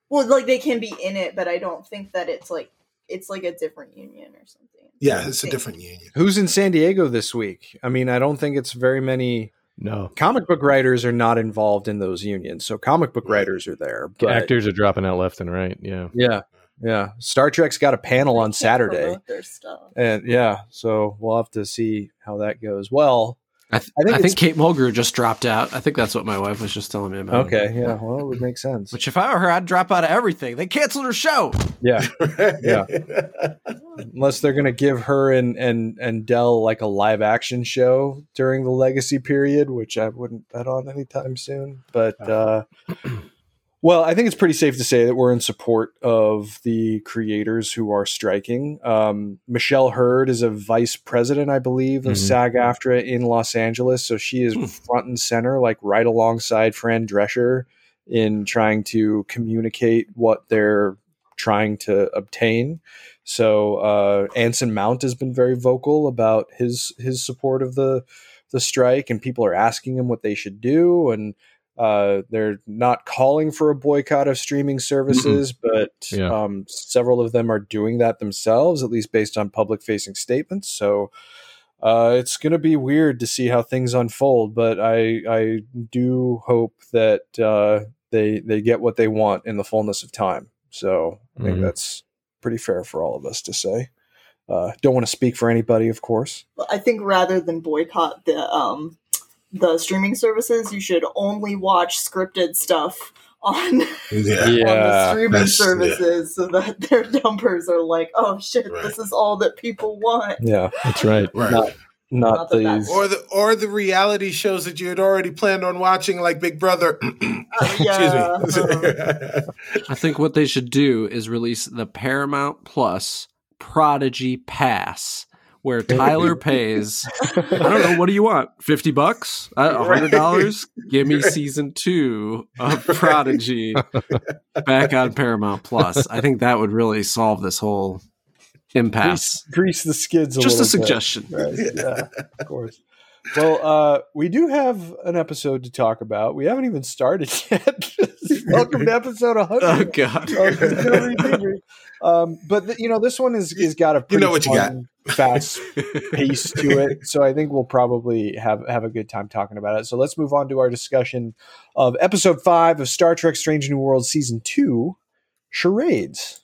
well, like they can be in it, but I don't think that it's like it's like a different union or something. Yeah, it's a different union. Who's in San Diego this week? I mean, I don't think it's very many. No, Comic book writers are not involved in those unions, so comic book writers are there. But actors are dropping out left and right. Yeah. yeah, yeah. Star Trek's got a panel on Saturday, Their stuff. and yeah, so we'll have to see how that goes. Well, I, th- I think I think Kate Mulgrew just dropped out. I think that's what my wife was just telling me about. okay, yeah, well, it would make sense. Which if I were her, I'd drop out of everything. They canceled her show. Yeah, Yeah. unless they're gonna give her and and and Dal like a live action show during the legacy period, which I wouldn't bet on anytime soon. But uh, well, I think it's pretty safe to say that we're in support of the creators who are striking. Um, Michelle Hurd is a vice president, I believe, of Mhm. SAG-AFTRA in Los Angeles, so she is front and center, like right alongside Fran Drescher in trying to communicate what they're trying to obtain. So uh, Anson Mount has been very vocal about his his support of the the strike, and people are asking him what they should do, and uh, they're not calling for a boycott of streaming services, but Yeah. um, several of them are doing that themselves, at least based on public facing statements. So. Uh, it's going to be weird to see how things unfold, but I I do hope that uh, they they get what they want in the fullness of time. So I think Mhm. that's pretty fair for all of us to say. Uh, don't want to speak for anybody, of course. I think rather than boycott the um the streaming services, you should only watch scripted stuff on, yeah. on the streaming that's- yeah. services so that their numbers are like, oh shit, Right. this is all that people want. Yeah, That's right. Right. Not- not, Not the these. or the or the reality shows that you had already planned on watching, like Big Brother. Uh, yeah, Excuse me. Uh-huh. I think what they should do is release the Paramount Plus Prodigy Pass, where Tyler pays. I don't know. What do you want? Fifty bucks? A hundred dollars? Give me season two of Prodigy back on Paramount Plus. I think that would really solve this whole impasse. grease, grease the skids. A Just a suggestion. Right, yeah, of course. Well, uh, we do have an episode to talk about. We haven't even started yet. Welcome to episode 100. Oh God. Of Discovery Debrief. um, but th- you know, this one is is got a pretty know what you got. fun, fast pace to it. So I think we'll probably have have a good time talking about it. So let's move on to our discussion of episode five of Star Trek: Strange New Worlds, season two, charades.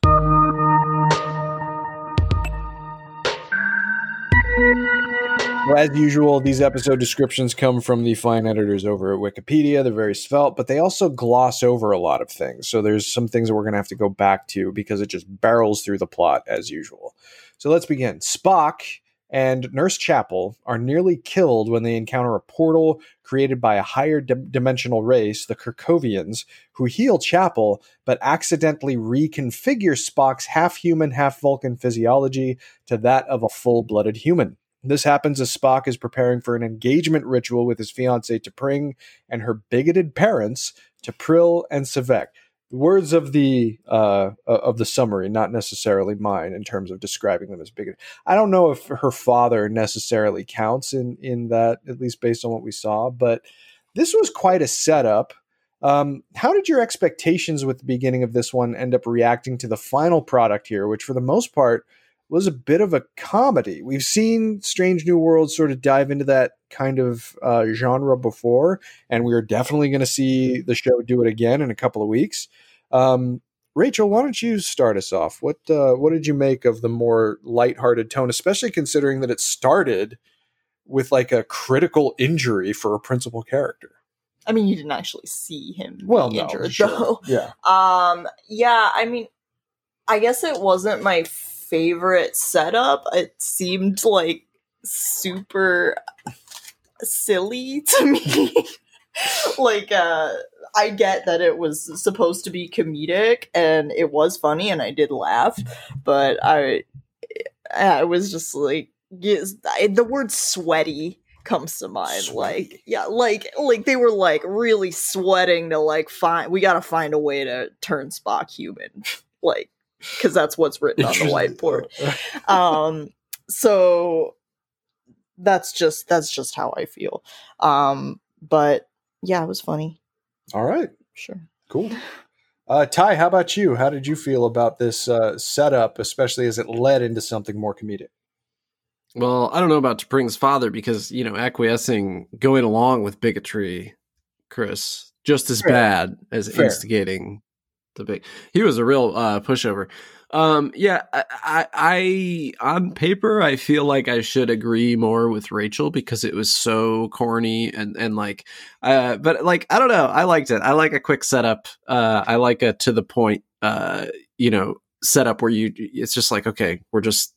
Well, as usual, these episode descriptions come from the fine editors over at Wikipedia. They're very svelte, but they also gloss over a lot of things. So there's some things that we're going to have to go back to because it just barrels through the plot as usual. So let's begin. Spock and Nurse Chapel are nearly killed when they encounter a portal created by a higher dim- dimensional race, the Kirkovians, who heal Chapel but accidentally reconfigure Spock's half human, half Vulcan physiology to that of a full blooded human. This happens as Spock is preparing for an engagement ritual with his fiancee T'Pring and her bigoted parents, T'Pril and Savek. The words of the uh, of the summary, not necessarily mine, in terms of describing them as bigoted. I don't know if her father necessarily counts in in that, at least based on what we saw. But this was quite a setup. Um, how did your expectations with the beginning of this one end up reacting to the final product here, which for the most part was a bit of a comedy. We've seen Strange New Worlds sort of dive into that kind of uh, genre before, and we are definitely going to see the show do it again in a couple of weeks. Um, Rachael, why don't you start us off? What uh, what did you make of the more lighthearted tone, especially considering that it started with like a critical injury for a principal character? I mean, you didn't actually see him Well, no, injured, sure. though. Yeah, Um, yeah, I mean, I guess it wasn't my favorite setup. It seemed like super silly to me. like, uh, I get that it was supposed to be comedic and it was funny and I did laugh, but I, I was just like, yes, I, the word sweaty comes to mind like yeah like like they were like really sweating to like find we gotta find a way to turn spock human like because that's what's written on the whiteboard um so that's just that's just how i feel um but yeah it was funny All right, sure cool. Uh, Ty, how about you? How did you feel about this uh, setup, especially as it led into something more comedic? Well, I don't know about T'Pring's father because, you know, acquiescing, going along with bigotry, Chris, just as Fair. bad as Fair. instigating the big. He was a real uh, pushover. Um, yeah, I, I, I, on paper, I feel like I should agree more with Rachael because it was so corny and, and like, uh, but like, I don't know. I liked it. I like a quick setup. Uh, I like a to the point, uh, you know, setup where you, it's just like, okay, we're just,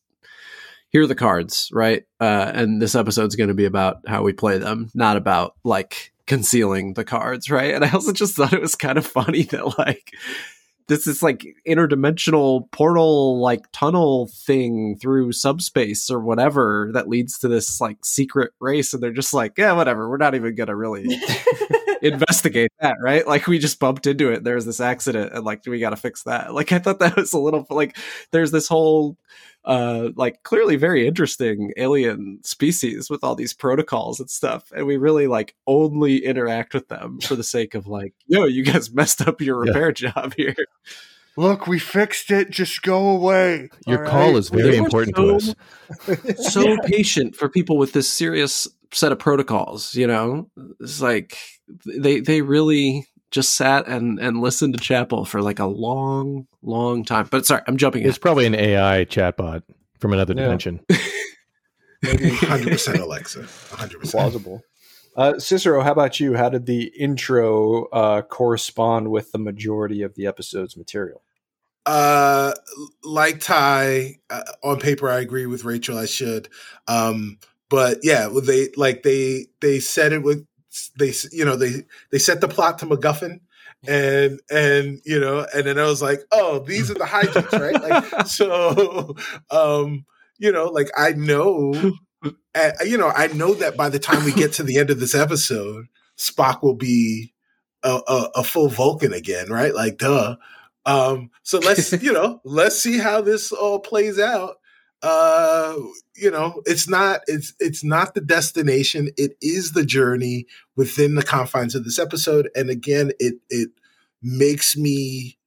here are the cards, right? Uh, and this episode's going to be about how we play them, not about like concealing the cards, right? And I also just thought it was kind of funny that like this is like interdimensional portal like tunnel thing through subspace or whatever that leads to this like secret race and they're just like yeah whatever we're not even gonna really investigate that right like we just bumped into it there's this accident and like we gotta fix that like i thought that was a little like there's this whole uh like clearly very interesting alien species with all these protocols and stuff and we really like only interact with them for the sake of like yo you guys messed up your Yeah. repair job here Look, we fixed it. Just go away. Your call is very They were important to us. so- so patient for people with this serious set of protocols you know it's like they they really just sat and and listened to chapel for like a long long time but sorry i'm jumping in It's probably an AI chatbot from another Yeah. dimension. Hundred percent Alexa. Hundred percent. plausible. Uh, Cicero, how about you? How did the intro uh, correspond with the majority of the episode's material? Uh, like Ty, uh, on paper, I agree with Rachel. I should. Um, but yeah, they like they they said it with they you know they they set the plot to MacGuffin and and you know and then I was like, oh, these are the hijinks, right? Like so, um, you know, like I know, you know, I know that by the time we get to the end of this episode, Spock will be a, a, a full Vulcan again, right? Like, duh. Um, so let's you know, let's see how this all plays out uh you know it's not it's it's not the destination. It is the journey within the confines of this episode. And again it it makes me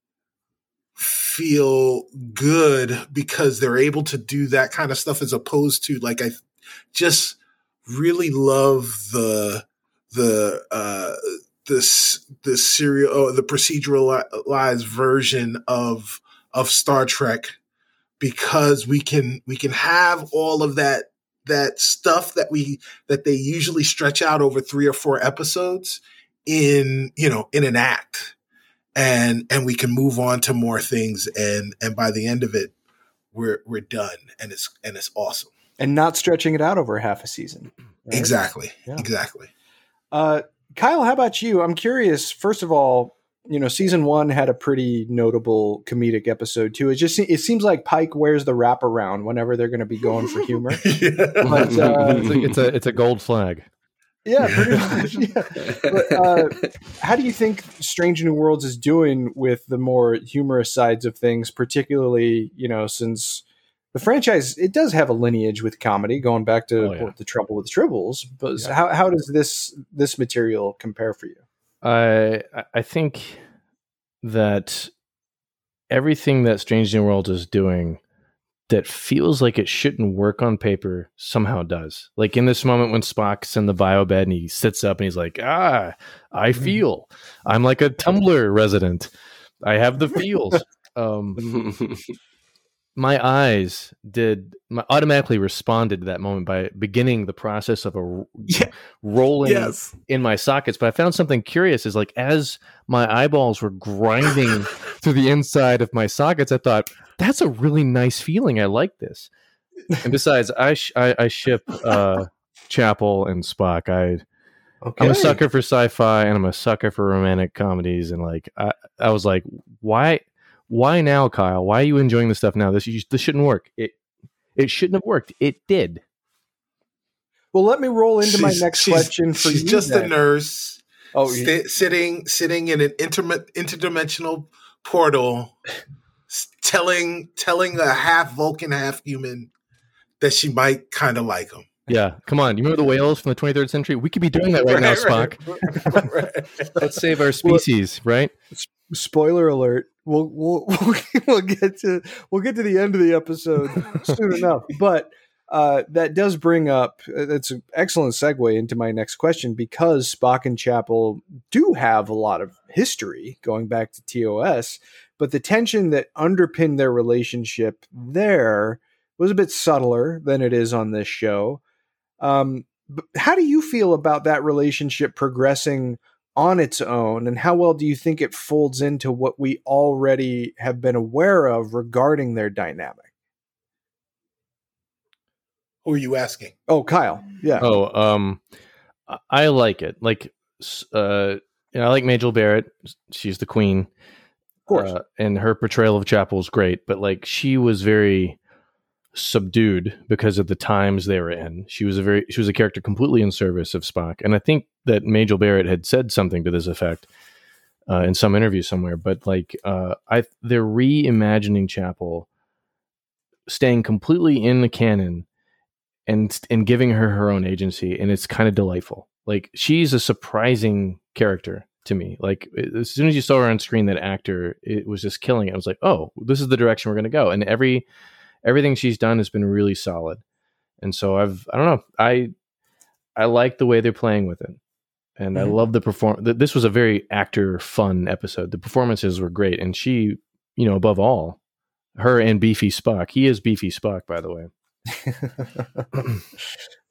feel good because they're able to do that kind of stuff as opposed to like i just really love the the uh this the serial oh, the proceduralized version of of star trek because we can we can have all of that that stuff that we that they usually stretch out over three or four episodes in you know in an act. And and we can move on to more things and and by the end of it we're we're done and it's and it's awesome. And not stretching it out over half a season right? exactly. Yeah. exactly. Uh kyle how about you? I'm curious first of all you know, season one had a pretty notable comedic episode too. It just it seems like Pike wears the wraparound whenever they're going to be going for humor. yeah. but, uh, it's, a, it's, a, it's a gold flag. Yeah, pretty much. Yeah. But, uh, how do you think Strange New Worlds is doing with the more humorous sides of things, particularly you know since the franchise it does have a lineage with comedy going back to oh, yeah. the trouble with tribbles but yeah. how, how does this this material compare for you I I think that everything that Strange New World is doing that feels like it shouldn't work on paper somehow does. Like in this moment when Spock's in the bio bed and he sits up and he's like, "Ah, I mm-hmm. feel. I'm like a Tumblr resident. I have the feels." Um, my eyes did my, automatically responded to that moment by beginning the process of a yeah. rolling yes. in my sockets but i found something curious is like as my eyeballs were grinding through the inside of my sockets i thought that's a really nice feeling i like this and besides i sh- I, I, ship uh chapel and spock i Okay. I'm a sucker for sci-fi and I'm a sucker for romantic comedies and like I, I was like why why now, Kyle? Why are you enjoying this stuff now? This this shouldn't work. It it shouldn't have worked. It did. Well, let me roll into she's, my next question for she's you. just then. a nurse. Oh, st- sitting sitting in an inter- interdimensional portal, telling telling a half Vulcan, half human that she might kind of like him. Yeah, come on. You remember the whales from the 23rd century? We could be doing that right, right now, Spock. Right, right. Let's save our species, well, right? Spoiler alert. We'll, we'll we'll get to we'll get to the end of the episode soon enough. But uh, that does bring up it's an excellent segue into my next question because Spock and Chapel do have a lot of history going back to TOS, but the tension that underpinned their relationship there was a bit subtler than it is on this show. Um, how do you feel about that relationship progressing on its own, and how well do you think it folds into what we already have been aware of regarding their dynamic? Who are you asking? Oh, Kyle. Yeah. Oh, um, I like it. Like, uh, you know, I like Majel Barrett. She's the queen, of course, uh, and her portrayal of Chapel is great. But like, she was very subdued because of the times they were in. She was a very she was a character completely in service of Spock, and I think that Majel Barrett had said something to this effect uh, in some interview somewhere. But like, uh, I they're reimagining Chapel, staying completely in the canon, and and giving her her own agency, and it's kind of delightful. Like she's a surprising character to me. Like as soon as you saw her on screen, that actor, it was just killing it. I was like, oh, this is the direction we're to go, and every everything she's done has been really solid. And so I've I don't know I I like the way they're playing with it, and mm-hmm. I love the perform. This was a very actor fun episode. The performances were great, and she, you know, above all, her and Beefy Spock. He is Beefy Spock, by the way.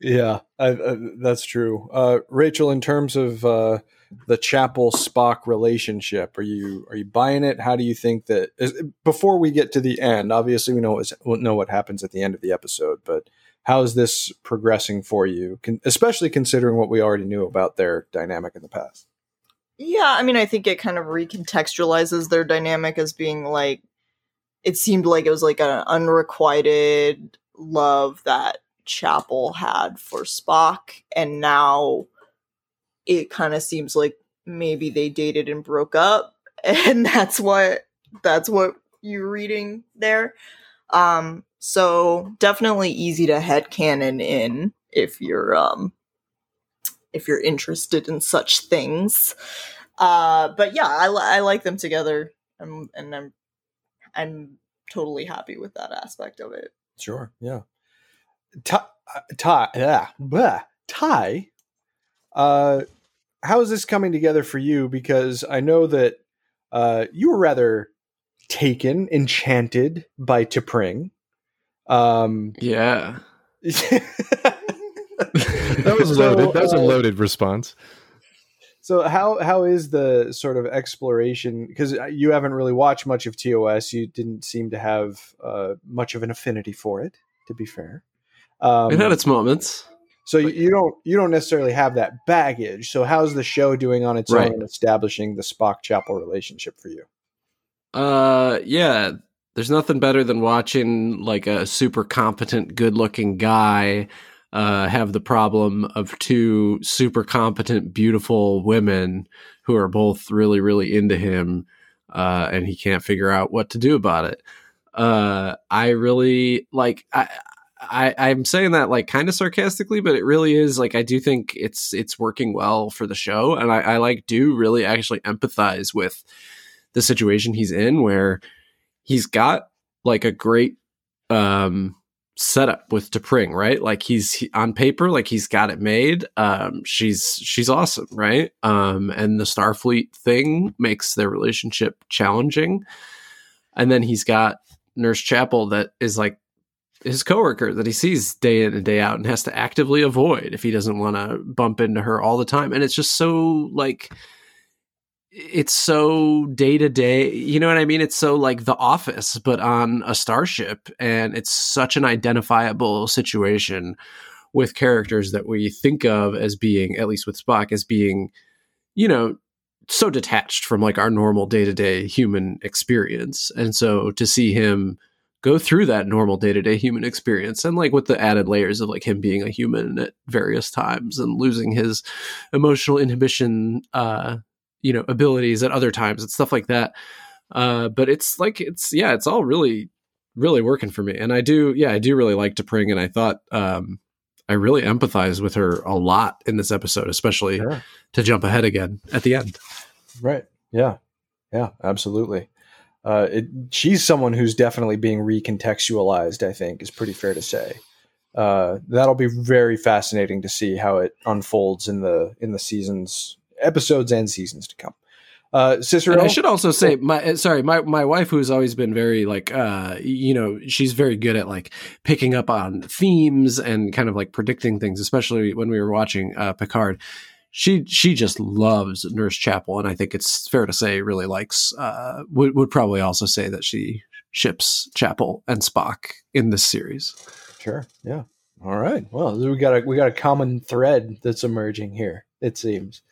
yeah, I, I, that's true. Uh, Rachel, in terms of uh, the Chapel Spock relationship, are you are you buying it? How do you think that? Is, before we get to the end, obviously we know what, know what happens at the end of the episode, but how is this progressing for you, Con- especially considering what we already knew about their dynamic in the past? Yeah, I mean, I think it kind of recontextualizes their dynamic as being like, it seemed like it was like an unrequited love that Chapel had for Spock, and now it kind of seems like maybe they dated and broke up, and that's what that's what you're reading there. Um, so definitely easy to head headcanon in if you're um if you're interested in such things. Uh, but yeah, I, I like them together, and, and I'm I'm totally happy with that aspect of it. Sure. Yeah. Ty, uh, Ty, yeah, Ty, uh, how is this coming together for you? Because I know that uh, you were rather taken, enchanted by T'Pring. Um, Yeah. That was So, loaded. that was a uh, loaded response. So how how is the sort of exploration? Because you haven't really watched much of TOS. You didn't seem to have uh, much of an affinity for it. To be fair, um, it had its moments. So you, you don't you don't necessarily have that baggage. So how's the show doing on its Right. own, establishing the Spock Chapel relationship for you? Uh, yeah. There's nothing better than watching like a super competent, good-looking guy uh, have the problem of two super competent, beautiful women who are both really, really into him, uh, and he can't figure out what to do about it. Uh, I really like. I, I I'm saying that like kind of sarcastically, but it really is like I do think it's it's working well for the show, and I, I like do really actually empathize with the situation he's in where he's got like a great um setup with T'Pring, right? Like he's he, on paper, like he's got it made. Um, she's she's awesome, right? Um, and the Starfleet thing makes their relationship challenging. And then he's got Nurse Chapel that is like his coworker that he sees day in and day out and has to actively avoid if he doesn't want to bump into her all the time. And it's just so like it's so day to day. You know what I mean? It's so like The Office, but on a starship, and it's such an identifiable situation with characters that we think of as being, at least with Spock, as being, you know, so detached from like our normal day to day human experience. And so to see him go through that normal day to day human experience and like with the added layers of like him being a human at various times and losing his emotional inhibition, uh, you know abilities at other times and stuff like that uh but it's like it's yeah it's all really really working for me and i do yeah i do really like T'Pring and i thought um i really empathize with her a lot in this episode especially Sure. to jump ahead again at the end Right. Yeah. Yeah. Absolutely. Uh, it, she's someone who's definitely being recontextualized. I think is pretty fair to say. Uh, that'll be very fascinating to see how it unfolds in the in the seasons, episodes, and seasons to come. Uh, Cicero, And I should also say, my uh, sorry, my my wife, who's always been very like, uh, you know, she's very good at like picking up on themes and kind of like predicting things, especially when we were watching uh, Picard. She she just loves Nurse Chapel, and I think it's fair to say really likes. Uh, would would probably also say that she ships Chapel and Spock in this series. Sure. Yeah. All right. Well, we got a we got a common thread that's emerging here. It seems.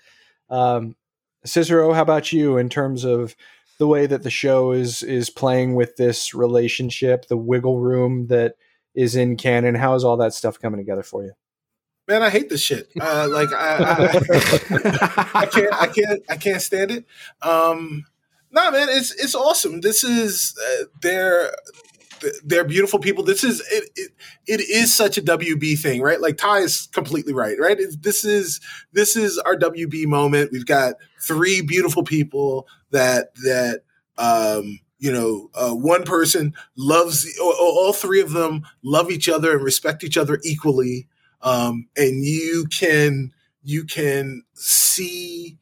Um, Cicero, how about you in terms of the way that the show is is playing with this relationship, the wiggle room that is in canon? How is all that stuff coming together for you? Man, I hate this shit. Uh, like I, I, I can't, I can't, I can't stand it. Um, nah, man, it's it's awesome. This is uh, they're they're beautiful people. This is it, it. It is such a WB thing, right? Like Ty is completely right, right? This is this is our WB moment. We've got three beautiful people that that um, you know, uh, one person loves all three of them love each other and respect each other equally um, and you can you can see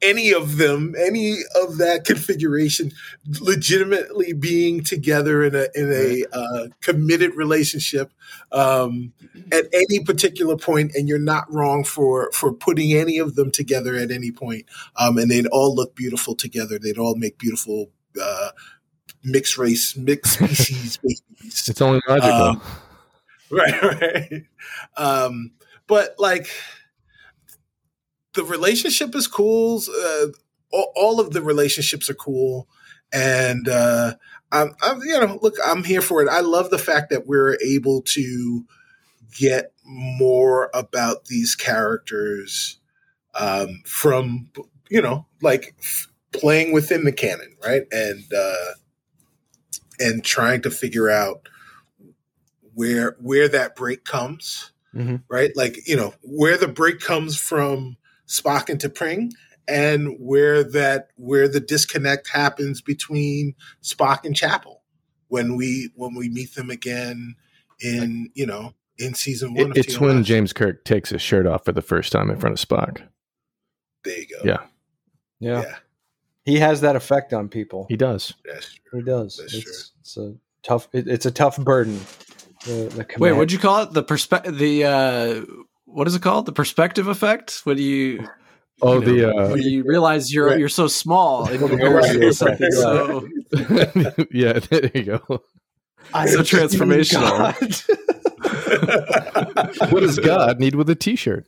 any of them, any of that configuration, legitimately being together in a in a uh, committed relationship um, at any particular point, and you're not wrong for for putting any of them together at any point, um, and they'd all look beautiful together. They'd all make beautiful uh, mixed race, mixed species babies. It's only logical. Um, right, right. Um, but like the relationship is cool. Uh, all, all of the relationships are cool, and uh, I'm, I'm, you know, look, I'm here for it. I love the fact that we're able to get more about these characters um, from, you know, like f- playing within the canon, right, and uh, and trying to figure out where where that break comes, Mhm. right? Like you know where the break comes from Spock and T'Pring, and where that where the disconnect happens between Spock and Chapel when we when we meet them again in you know in season one. It- of it's TOS. when James Kirk takes his shirt off for the first time in front of Spock. There you go. Yeah. Yeah. yeah, He has that effect on people. He does. that's true. He does. That's It's, it's a tough. It, it's a tough burden. The, the Wait, what'd you call it? The perspe- the uh what is it called? The perspective effect? What do you Oh, you the uh, when you realize you're Right. you're so small in Right, comparison to right, something right. so yeah, there you go. I so transformational. God. What does God need with a T-shirt?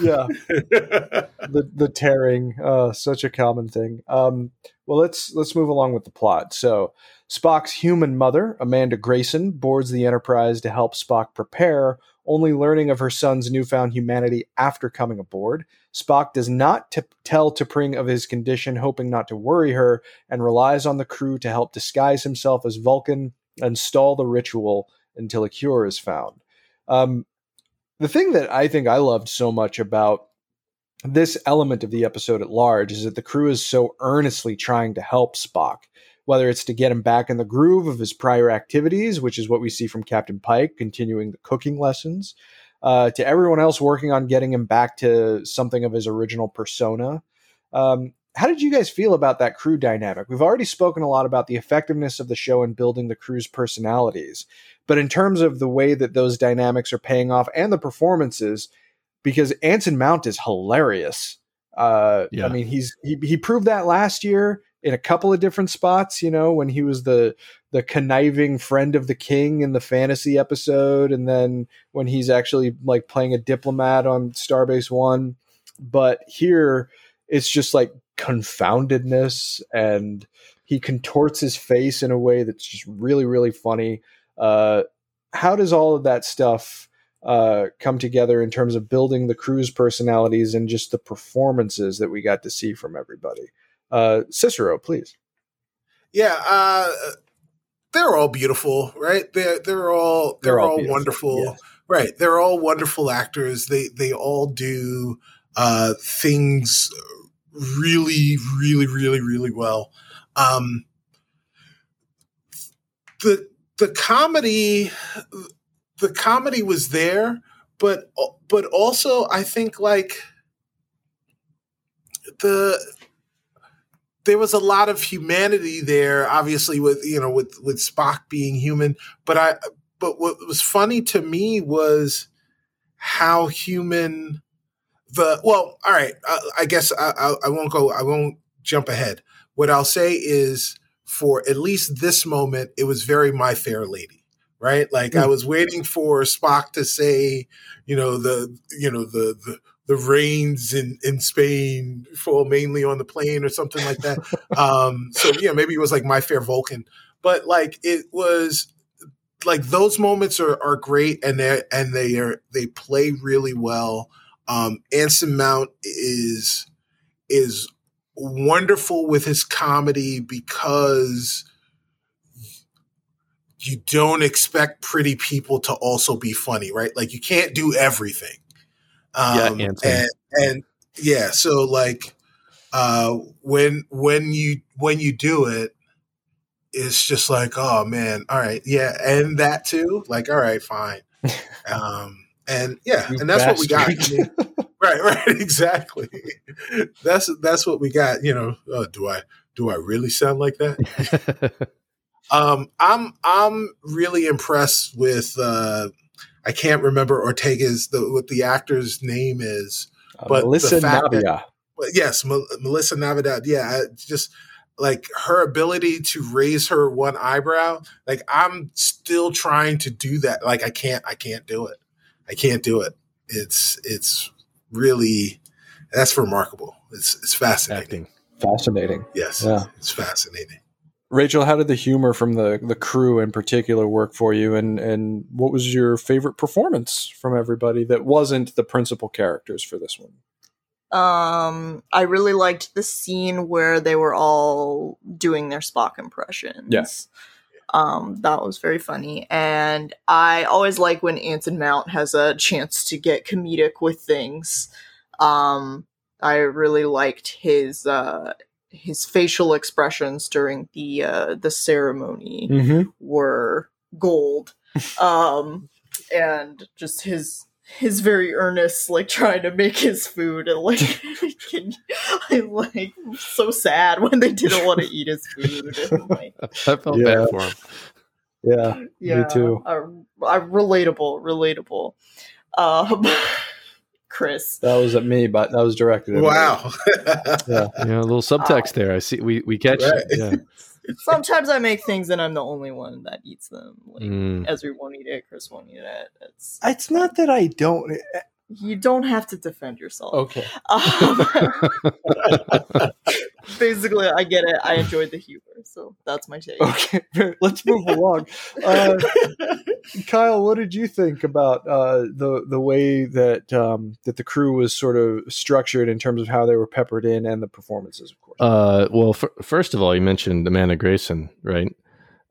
Yeah, the the tearing, uh, such a common thing. Um, well, let's let's move along with the plot. So, Spock's human mother, Amanda Grayson, boards the Enterprise to help Spock prepare. Only learning of her son's newfound humanity after coming aboard, Spock does not t- tell T'Pring of his condition, hoping not to worry her, and relies on the crew to help disguise himself as Vulcan and stall the ritual until a cure is found. Um, the thing that I think I loved so much about this element of the episode at large is that the crew is so earnestly trying to help Spock, whether it's to get him back in the groove of his prior activities, which is what we see from Captain Pike, continuing the cooking lessons, uh, to everyone else working on getting him back to something of his original persona. Um, how did you guys feel about that crew dynamic? We've already spoken a lot about the effectiveness of the show in building the crew's personalities, but in terms of the way that those dynamics are paying off and the performances, because Anson Mount is hilarious. Uh, Yeah. I mean, he's he, he proved that last year in a couple of different spots. You know, when he was the the conniving friend of the king in the fantasy episode, and then when he's actually like playing a diplomat on Starbase One. But here, it's just like confoundedness, and he contorts his face in a way that's just really, really funny. Uh, how does all of that stuff? uh, come together in terms of building the crew's personalities and just the performances that we got to see from everybody. Uh, Cicero, please. Yeah, uh, they're all beautiful, right? They're they're all they're, They're all all, wonderful, yes. right? They're all wonderful actors. They they all do uh, things really, really, really, really well. Um, the the comedy the comedy was there, but but also I think like the there was a lot of humanity there obviously with you know with with Spock being human but I but what was funny to me was how human the well all right I, I guess I, I I won't go I won't jump ahead. What I'll say is for at least this moment it was very my fair lady right like I was waiting for Spock to say you know the you know the the the rains in, in Spain fall mainly on the plain or something like that. um, so yeah, maybe it was like My Fair Vulcan, but like it was like those moments are, are great and they and they are they play really well. Um, Anson Mount is is wonderful with his comedy because you don't expect pretty people to also be funny, right? Like you can't do everything. Um, Yeah, and and yeah, so like uh, when when you when you do it, it's just like, oh man, all right, yeah, and that too, like, all right, fine, um, and yeah, You and that's what we got. bastard. Right, right, exactly. That's that's what we got. You know, uh, do I do I really sound like that? Um, I'm I'm really impressed with. Uh, I can't remember Ortega's the what the actor's name is, Uh, But Melissa that- yes, Mel- Melissa Navidad. Yeah, I just like her ability to raise her one eyebrow, like I'm still trying to do that. Like I can't, I can't do it. I can't do it. It's it's really that's remarkable. It's it's fascinating. Acting. Fascinating. Yes, Yeah. it's fascinating. Rachael, how did the humor from the the crew in particular work for you, and and what was your favorite performance from everybody that wasn't the principal characters for this one? Um, I really liked the scene where they were all doing their Spock impressions. Yeah. Um, that was very funny. And I always like when Anson Mount has a chance to get comedic with things. Um, I really liked his uh his facial expressions during the uh the ceremony Mm-hmm. were gold. Um and just his his very earnest like trying to make his food and like can, I like so sad when they didn't want to eat his food and, like I felt Yeah. bad for him. Yeah, yeah too. uh, uh, relatable relatable um Chris that was at me, but that was directed. At me. Wow. Yeah. Yeah, a little subtext there. I see. We we catch. Right. it. Yeah. Sometimes I make things and I'm the only one that eats them like Mm. Ezri won't eat it Chris won't eat it it's It's not that I don't. You don't have to defend yourself Okay. Um, basically, I get it. I enjoyed the humor, so that's my take. Okay. Let's move along. Uh, Kyle, what did you think about uh, the the way that um, that the crew was sort of structured in terms of how they were peppered in and the performances, of course? Uh, well, f- first of all, you mentioned Amanda Grayson, right?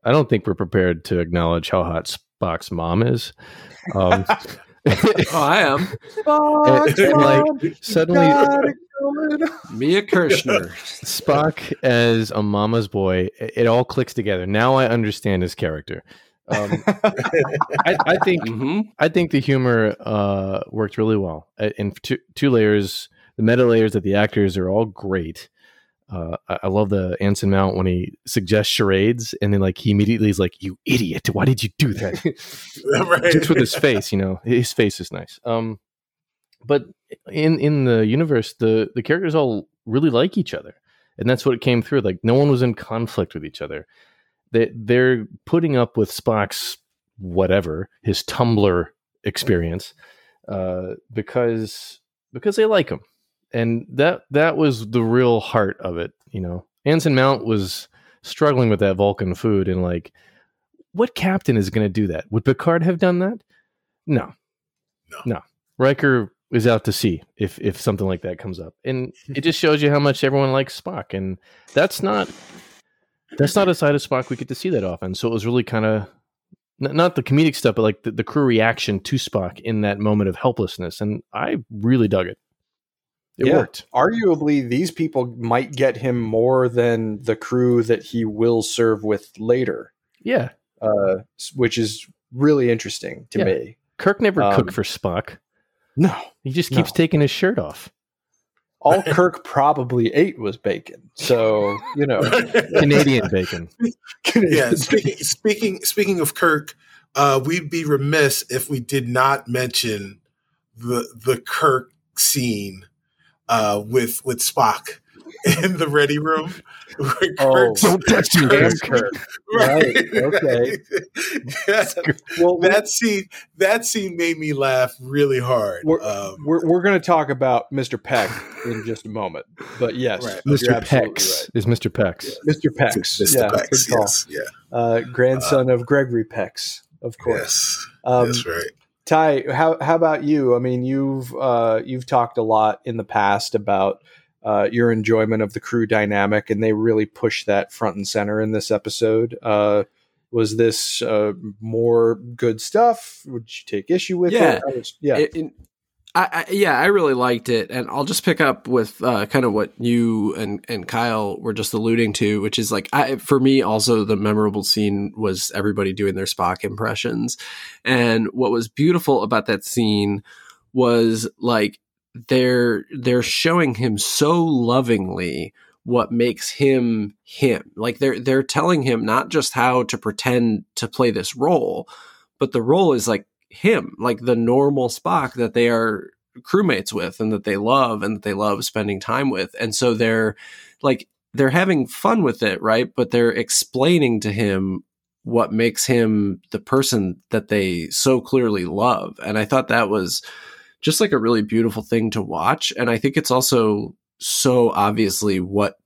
I don't think we're prepared to acknowledge how hot Spock's mom is. Um, Oh, I am and- and, like suddenly, Mia Kirshner. Spock as a mama's boy, it, it all clicks together. Now I understand his character. Um, I, I think hmm I think the humor uh, worked really well Uh, in two, two layers. The meta layers that the actors are all great. Uh, I, I love the Anson Mount when he suggests charades, and then like he immediately is like, "You idiot! Why did you do that?" right. Just with his face, you know, his face is nice. Um, but in in the universe, the the characters all really like each other, and that's what it came through. Like no one was in conflict with each other. They they're putting up with Spock's whatever his Tumblr experience uh, because because they like him, and that that was the real heart of it. You know, Anson Mount was struggling with that Vulcan food, and like, what captain is going to do that? Would Picard have done that? No, No. no. Riker is out to sea if if something like that comes up, and it just shows you how much everyone likes Spock, and that's not that's not a side of Spock we get to see that often. So it was really kind of not the comedic stuff, but like the, the crew reaction to Spock in that moment of helplessness, and I really dug it. It Yeah. worked. Arguably, these people might get him more than the crew that he will serve with later, Yeah, uh, which is really interesting to Yeah. me. Kirk never Um, cooked for Spock. No, He just no. keeps taking his shirt off. all Kirk probably ate was bacon. So you know, Canadian bacon. yeah. Speaking speaking speaking of Kirk, uh, we'd be remiss if we did not mention the the Kirk scene uh, with with Spock in the ready room. Oh, Don't touch me, Kirk. Kirk. Right. Right, okay. Yeah. Well, that scene that scene made me laugh really hard. We're- Um, we're we're going to talk about Mr. Peck in just a moment, but yes, Right. Mr. absolutely Pex is Mr. Pex. right. Mr. Pex, Mr. yeah, Pex, yes, yeah, Uh, grandson of Gregory Pex, of course. yes, Um, that's right. Ty, how how about you? I mean, you've uh, you've talked a lot in the past about uh, your enjoyment of the crew dynamic, and they really push that front and center in this episode. Uh, was this uh, more good stuff? Would you take issue with Yeah. it? Was- yeah. It- it- I, I, yeah, I really liked it, and I'll just pick up with uh, kind of what you and and Kyle were just alluding to, which is like I, for me also the memorable scene was everybody doing their Spock impressions, and what was beautiful about that scene was like they're they're showing him so lovingly what makes him him. Like they're they're telling him not just how to pretend to play this role but the role is like him like the normal spock that they are crewmates with and that they love and that they love spending time with and so they're like they're having fun with it, right? But they're explaining to him what makes him the person that they so clearly love. And I thought that was just like a really beautiful thing to watch. And I think it's also so obviously what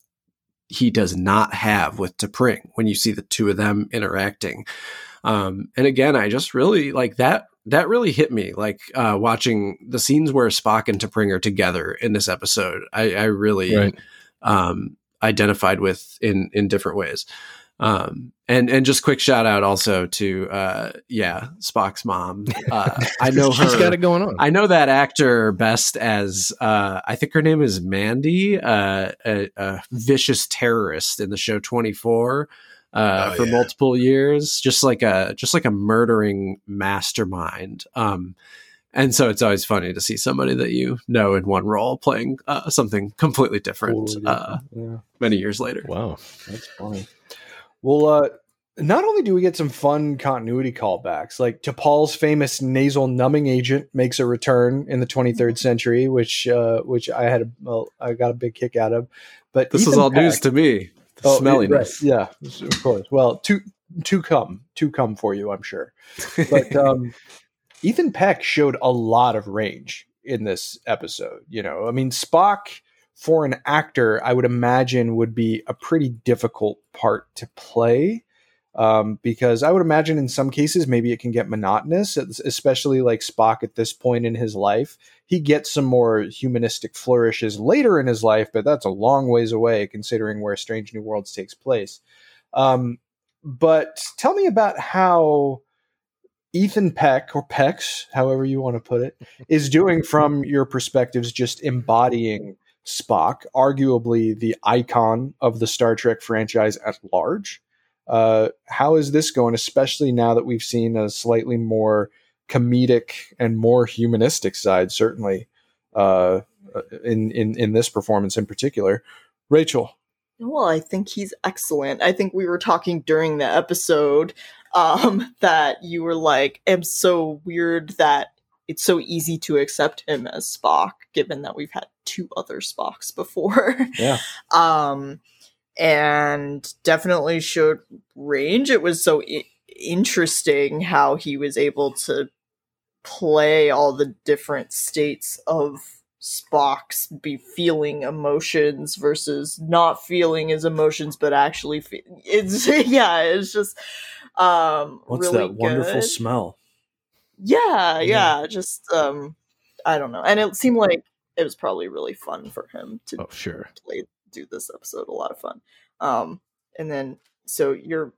he does not have with T'Pring when you see the two of them interacting. Um, and again, I just really like that. That really hit me, like uh, watching the scenes where Spock and T'Pring are together in this episode. I, I really Right. um, identified with in in different ways. Um, and and just quick shout out also to uh, yeah Spock's mom. Uh, I know her. She's got it going on. I know that actor best as uh, I think her name is Mandy, uh, a, a vicious terrorist in the show Twenty Four uh, Oh, for yeah. multiple years, just like a just like a murdering mastermind. Um, and so it's always funny to see somebody that you know in one role playing uh, something completely different, Totally Uh, yeah. many years later. wow. That's funny. Well, uh, not only do we get some fun continuity callbacks, like T'Pol's famous nasal numbing agent makes a return in the 23rd century, which uh, which I had a well, I got a big kick out of. But This is Ethan all news to me. The Oh, smelliness. right, yeah, of course. Well, to to come, to come for you, I'm sure. But um, Ethan Peck showed a lot of range in this episode. You know, I mean, Spock for an actor, I would imagine would be a pretty difficult part to play. Um, because I would imagine in some cases maybe it can get monotonous, especially like Spock at this point in his life. He gets some more humanistic flourishes later in his life, but that's a long ways away considering where Strange New Worlds takes place. Um, but tell me about how Ethan Peck or Pex, however you want to put it, is doing from your perspectives, just embodying Spock, arguably the icon of the Star Trek franchise at large. Uh, how is this going, especially now that we've seen a slightly more comedic and more humanistic side, certainly uh, in, in in this performance in particular? Rachael, Well, I think he's excellent. I think we were talking during the episode um, that you were like, "I'm so weird that it's so easy to accept him as Spock, given that we've had two other Spocks before." Yeah. um, and definitely showed range. It was so I- interesting how he was able to play all the different states of Spock's be feeling emotions versus not feeling his emotions, but actually, fe- it's yeah, it's just um, what's really that wonderful good. smell? Yeah, yeah, just um, I don't know, and it seemed like it was probably really fun for him to Oh, sure. play do this episode a lot of fun um and then so your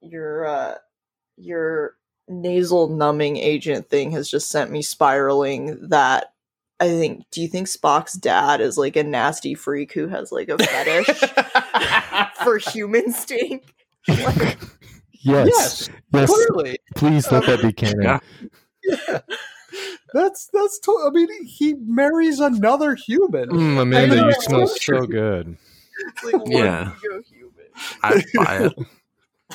your uh your nasal numbing agent thing has just sent me spiraling that i think do you think spock's dad is like a nasty freak who has like a fetish for human stink like, Yes. Yes, Yes. clearly. Please let that be canon. Yeah. Yeah. That's that's. To- I mean, he marries another human. Mm, Amanda, you smell so so good. like Yeah. once you go human I buy it.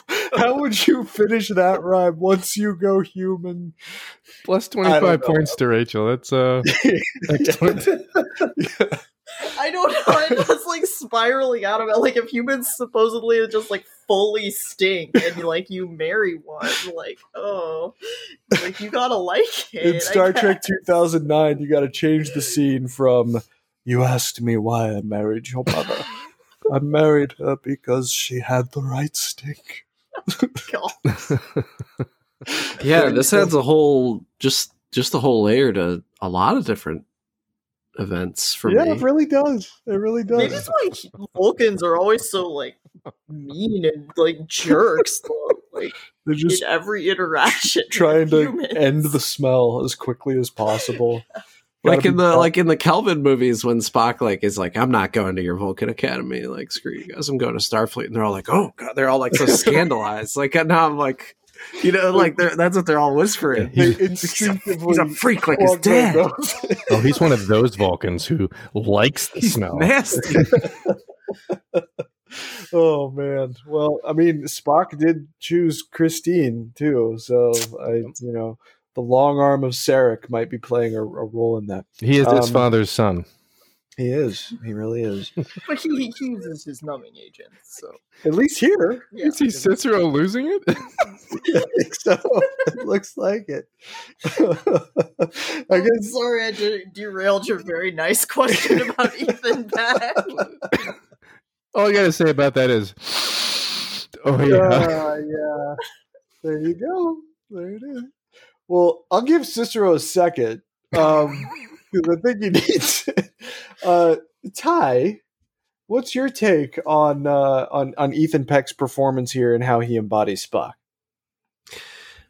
How would you finish that rhyme? Once you go human, Plus I don't 25 points to Rachael. That's uh excellent. I don't know. I'm just like spiraling out of it. Like if humans supposedly just like fully stink, and like you marry one, like oh, like you gotta like it. in Star Trek 2009, you got to change the scene from "You asked me why I married your mother." I married her because she had the right stink. God. Yeah, this adds a whole just just a whole layer to a lot of different events for yeah, me. Yeah, it really does. It really does. Maybe it's why Vulcans are always so like mean and like jerks. like They're just in every interaction, trying to humans. end the smell as quickly as possible. like in the tough. like in the Kelvin movies when Spock like is like I'm not going to your Vulcan Academy like screw you guys I'm going to Starfleet and they're all like oh god they're all like so scandalized like now I'm like you know like they're, that's what they're all whispering They He- instinctively he's a freak like his dad oh, he's one of those Vulcans who likes the he's smell. nasty oh man. Well, I mean, Spock did choose Christine too, so I, you know, the long arm of Sarek might be playing a, a role in that. He is his Um, father's son. He is. He really is. But he, he uses his numbing agent, so At least here. yeah. You see Cicero losing it? I think so. it looks like it. I I'm guess sorry I de- derailed your very nice question about Ethan Peck. All I gotta say about that is, oh yeah, Uh, yeah. There you go. There it is. Well, I'll give Cicero a second. Um, because I think he needs it. Uh, Ty, what's your take on uh, on on Ethan Peck's performance here and how he embodies Spock?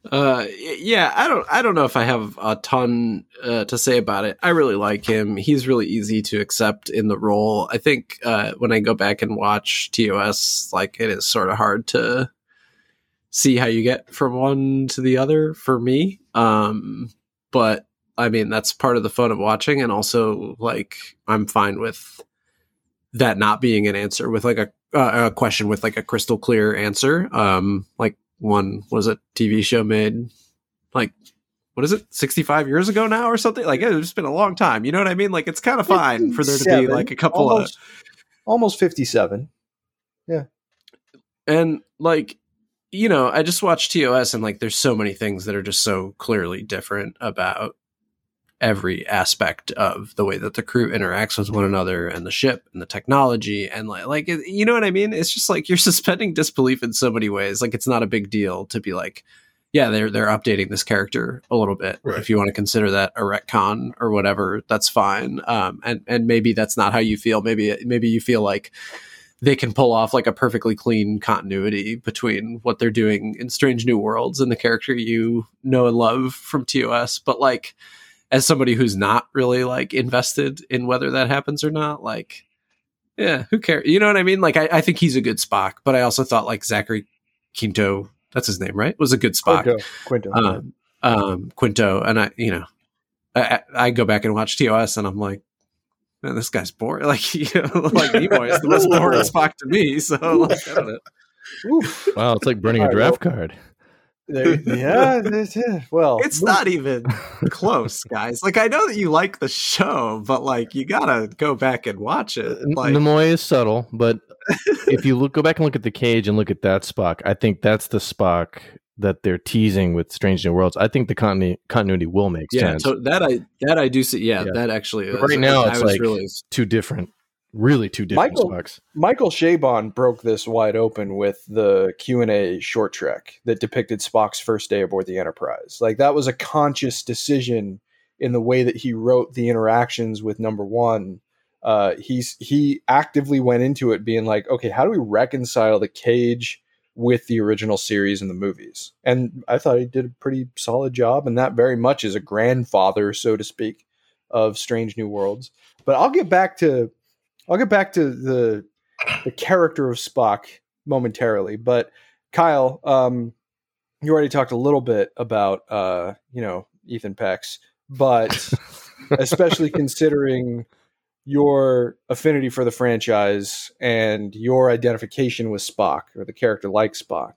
Uh, yeah, I don't, I don't know if I have a ton uh, to say about it. I really like him. He's really easy to accept in the role. I think uh, when I go back and watch TOS, like it is sort of hard to see how you get from one to the other for me. Um, but I mean, that's part of the fun of watching, and also like I'm fine with that not being an answer with like a uh, a question with like a crystal clear answer. Um, like one was a TV show made like what is it 65 years ago now or something like it's been a long time you know what i mean like it's kind of fine for there to be like a couple almost, almost fifty-seven. yeah and like you know i just watched tos and like there's so many things that are just so clearly different about every aspect of the way that the crew interacts with one another and the ship and the technology and like like you know what I mean? It's just like you're suspending disbelief in so many ways. Like it's not a big deal to be like, yeah, they're they're updating this character a little bit. Right. If you want to consider that a retcon or whatever, that's fine. Um, and and maybe that's not how you feel. Maybe maybe you feel like they can pull off like a perfectly clean continuity between what they're doing in Strange New Worlds and the character you know and love from TOS. But like, as somebody who's not really like invested in whether that happens or not, like, yeah, who cares? You know what I mean? Like, I, I think he's a good Spock, but I also thought like Zachary Quinto, that's his name, right? Was a good Spock. Quinto. Quinto. Um, um, Quinto, and I, you know, I, I I go back and watch TOS, and I'm like, man, this guy's boring. Like, you know, like Nimoy is the most boring Spock to me. So, like, I don't know. Oof. wow, it's like burning a All right, draft card. There- yeah, that's it. Well, It's not even close, guys. Like I know that you like the show, but like you gotta go back and watch it. N- Like Nimoy is subtle, but if you look, go back and look at the cage and look at that Spock, I think that's the Spock that they're teasing with Strange New Worlds. I think the continuity continuity will make Yeah, sense. so that I that I do see. Yeah, Yeah. that actually is. Right now, I it's was like really two different, really two different Michael- Spocks. Michael Chabon broke this wide open with the Q and A short trek that depicted Spock's first day aboard the Enterprise. Like that was a conscious decision in the way that he wrote the interactions with Number One. Uh, he's he actively went into it being like, okay, how do we reconcile the cage with the original series and the movies? And I thought he did a pretty solid job, and that very much is a grandfather, so to speak, of Strange New Worlds. But I'll get back to I'll get back to the the character of Spock momentarily. But Kyle, um, you already talked a little bit about uh, you know Ethan Peck's, but especially considering your affinity for the franchise and your identification with Spock or the character like Spock.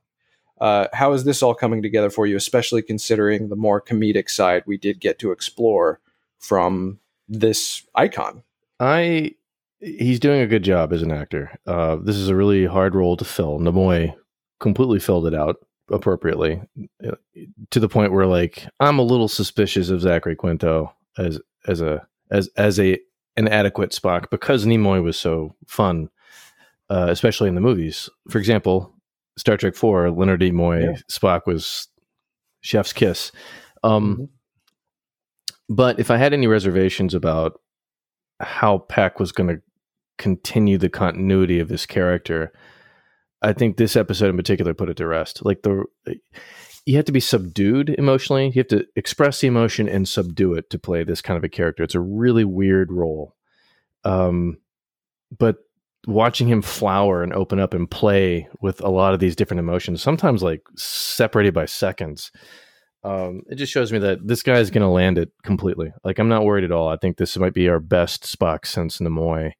Uh, how is this all coming together for you, especially considering the more comedic side we did get to explore from this icon? I he's doing a good job as an actor. Uh, this is a really hard role to fill. Nimoy completely filled it out appropriately uh, to the point where like I'm a little suspicious of Zachary Quinto as as a as as a an adequate Spock because Nimoy was so fun, uh, especially in the movies. For example, Star Trek Four, Leonard Nimoy Yeah. Spock was chef's kiss. Um, But if I had any reservations about how Peck was going to continue the continuity of this character, I think this episode in particular put it to rest. Like the you have to be subdued emotionally. You have to express the emotion and subdue it to play this kind of a character. It's a really weird role. Um, but watching him flower and open up and play with a lot of these different emotions, sometimes like separated by seconds, um, it just shows me that this guy is going to land it completely. Like I'm not worried at all. I think this might be our best Spock since Nimoy,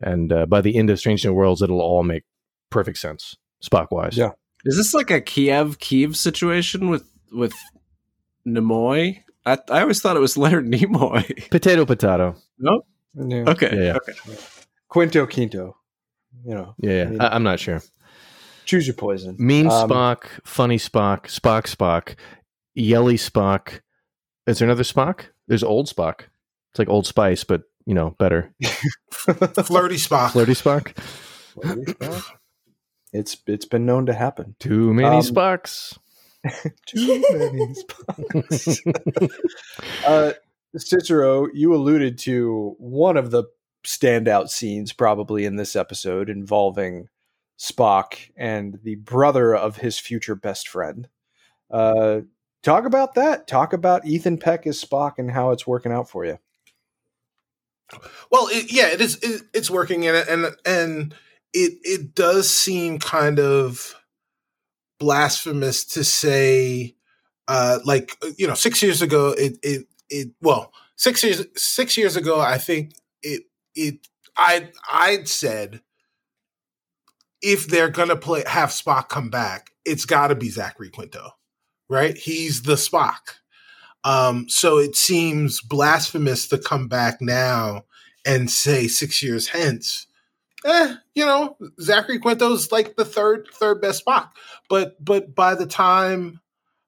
and uh, by the end of Strange New Worlds, it'll all make perfect sense Spock wise. Yeah. Is this like a Kiev Kiev situation with with Nimoy? I I always thought it was Leonard Nimoy. potato potato. Nope. Yeah. Okay. Yeah, yeah. Okay. Quinto Quinto. You know, Yeah, yeah. I mean- I, I'm not sure. choose your poison. Mean Um, Spock, funny Spock, Spock Spock, yelly Spock. Is there another Spock? There's old Spock. It's like Old Spice, but you know, better. Flirty Spock. Flirty Spock. It's it's been known to happen. Too many Um, Spocks. Too many spots. uh, Cicero, you alluded to one of the standout scenes probably in this episode involving Spock and the brother of his future best friend. Uh, talk about that. Talk about Ethan Peck as Spock and how it's working out for you. Well, it, yeah, it is. It, it's working, and and and it it does seem kind of blasphemous to say, uh, like you know, six years ago, it it it well, six years six years ago, I think it it I I'd said if they're gonna play have Spock come back, it's got to be Zachary Quinto, right? He's the Spock. Um, so it seems blasphemous to come back now and say six years hence, eh, you know, Zachary Quinto's like the third third best Spock. But but by the time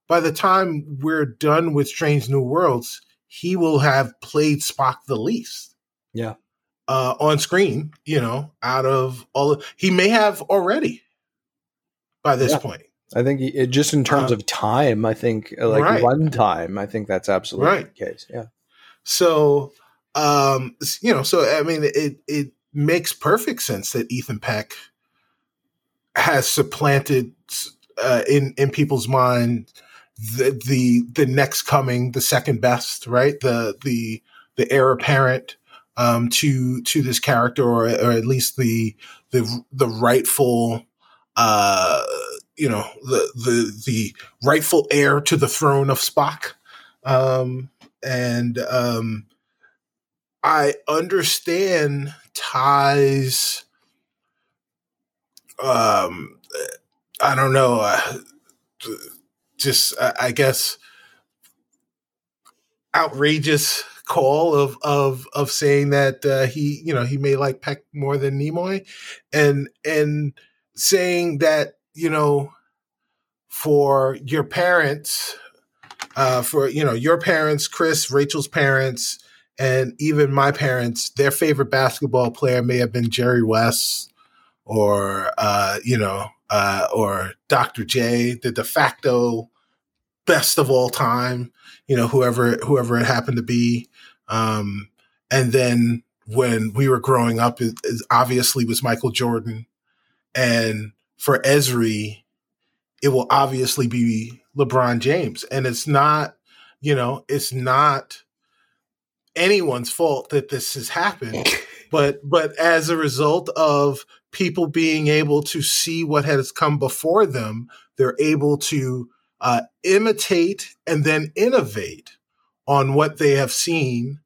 by the time we're done with Strange New Worlds, he will have played Spock the least. Yeah. Uh, on screen, you know, out of all of, he may have already by this Yeah. point. I think it, just in terms Uh, of time, I think uh, like right. run time, I think that's absolutely Right. the case. Yeah. So, um, you know, so I mean, it it makes perfect sense that Ethan Peck has supplanted uh, in in people's mind the the the next coming, the second best, right? The the the heir apparent um, to to this character, or or at least the the the rightful. Uh, you know the the the rightful heir to the throne of Spock, um, and um, I understand Ty's. Um, I don't know. Uh, just I guess outrageous call of of of saying that uh, he you know he may like Peck more than Nimoy, and and saying that you know for your parents uh, for you know your parents, Chris, Rachael's parents, and even my parents, their favorite basketball player may have been Jerry West or uh, you know uh, or Dr. J, the de facto best of all time. You know whoever whoever it happened to be, um, and then when we were growing up, it, it obviously was Michael Jordan, and for Ezri, it will obviously be LeBron James. And it's not, you know, it's not anyone's fault that this has happened. but but as a result of people being able to see what has come before them, they're able to uh, imitate and then innovate on what they have seen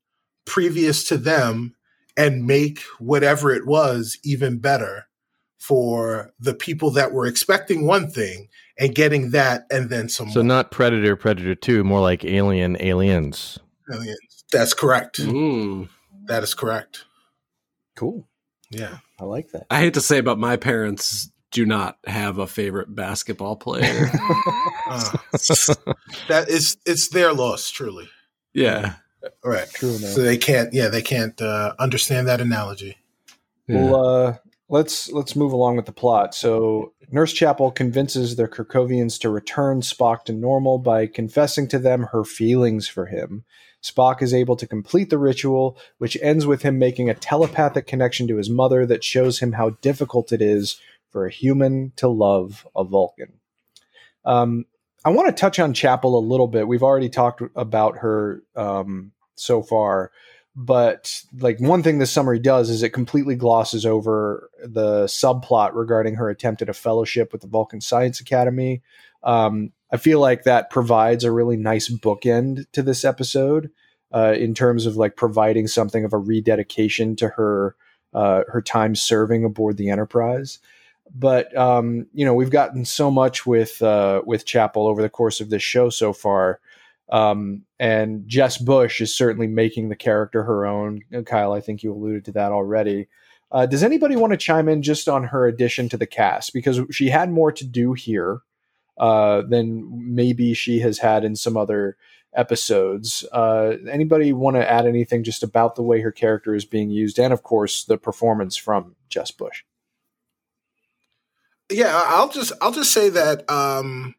previous to them and make whatever it was even better for the people that were expecting one thing and getting that and then some So more. not Predator, Predator Two, more like Alien, Aliens. Aliens. That's correct. Mm. That is correct. Cool. Yeah. I like that. I hate to say, but my parents do not have a favorite basketball player. Uh, that is it's their loss, truly. yeah. Right. True enough. So they can't yeah, they can't uh, understand that analogy. Well, uh, let's let's move along with the plot. So, Nurse Chapel convinces the Kerkhovians to return Spock to normal by confessing to them her feelings for him. Spock is able to complete the ritual, which ends with him making a telepathic connection to his mother that shows him how difficult it is for a human to love a Vulcan. Um, I want to touch on Chapel a little bit. We've already talked about her um, so far, but like one thing this summary does is it completely glosses over the subplot regarding her attempt at a fellowship with the Vulcan Science Academy. Um, I feel like that provides a really nice bookend to this episode uh, in terms of like providing something of a rededication to her uh, her time serving aboard the Enterprise. But um, you know, we've gotten so much with uh, with Chapel over the course of this show so far. Um, and Jess Bush is certainly making the character her own. Kyle, I think you alluded to that already. Uh, does anybody want to chime in just on her addition to the cast? Because she had more to do here uh, than maybe she has had in some other episodes. Uh, anybody want to add anything just about the way her character is being used, and of course the performance from Jess Bush? Yeah, I'll just I'll just say that um,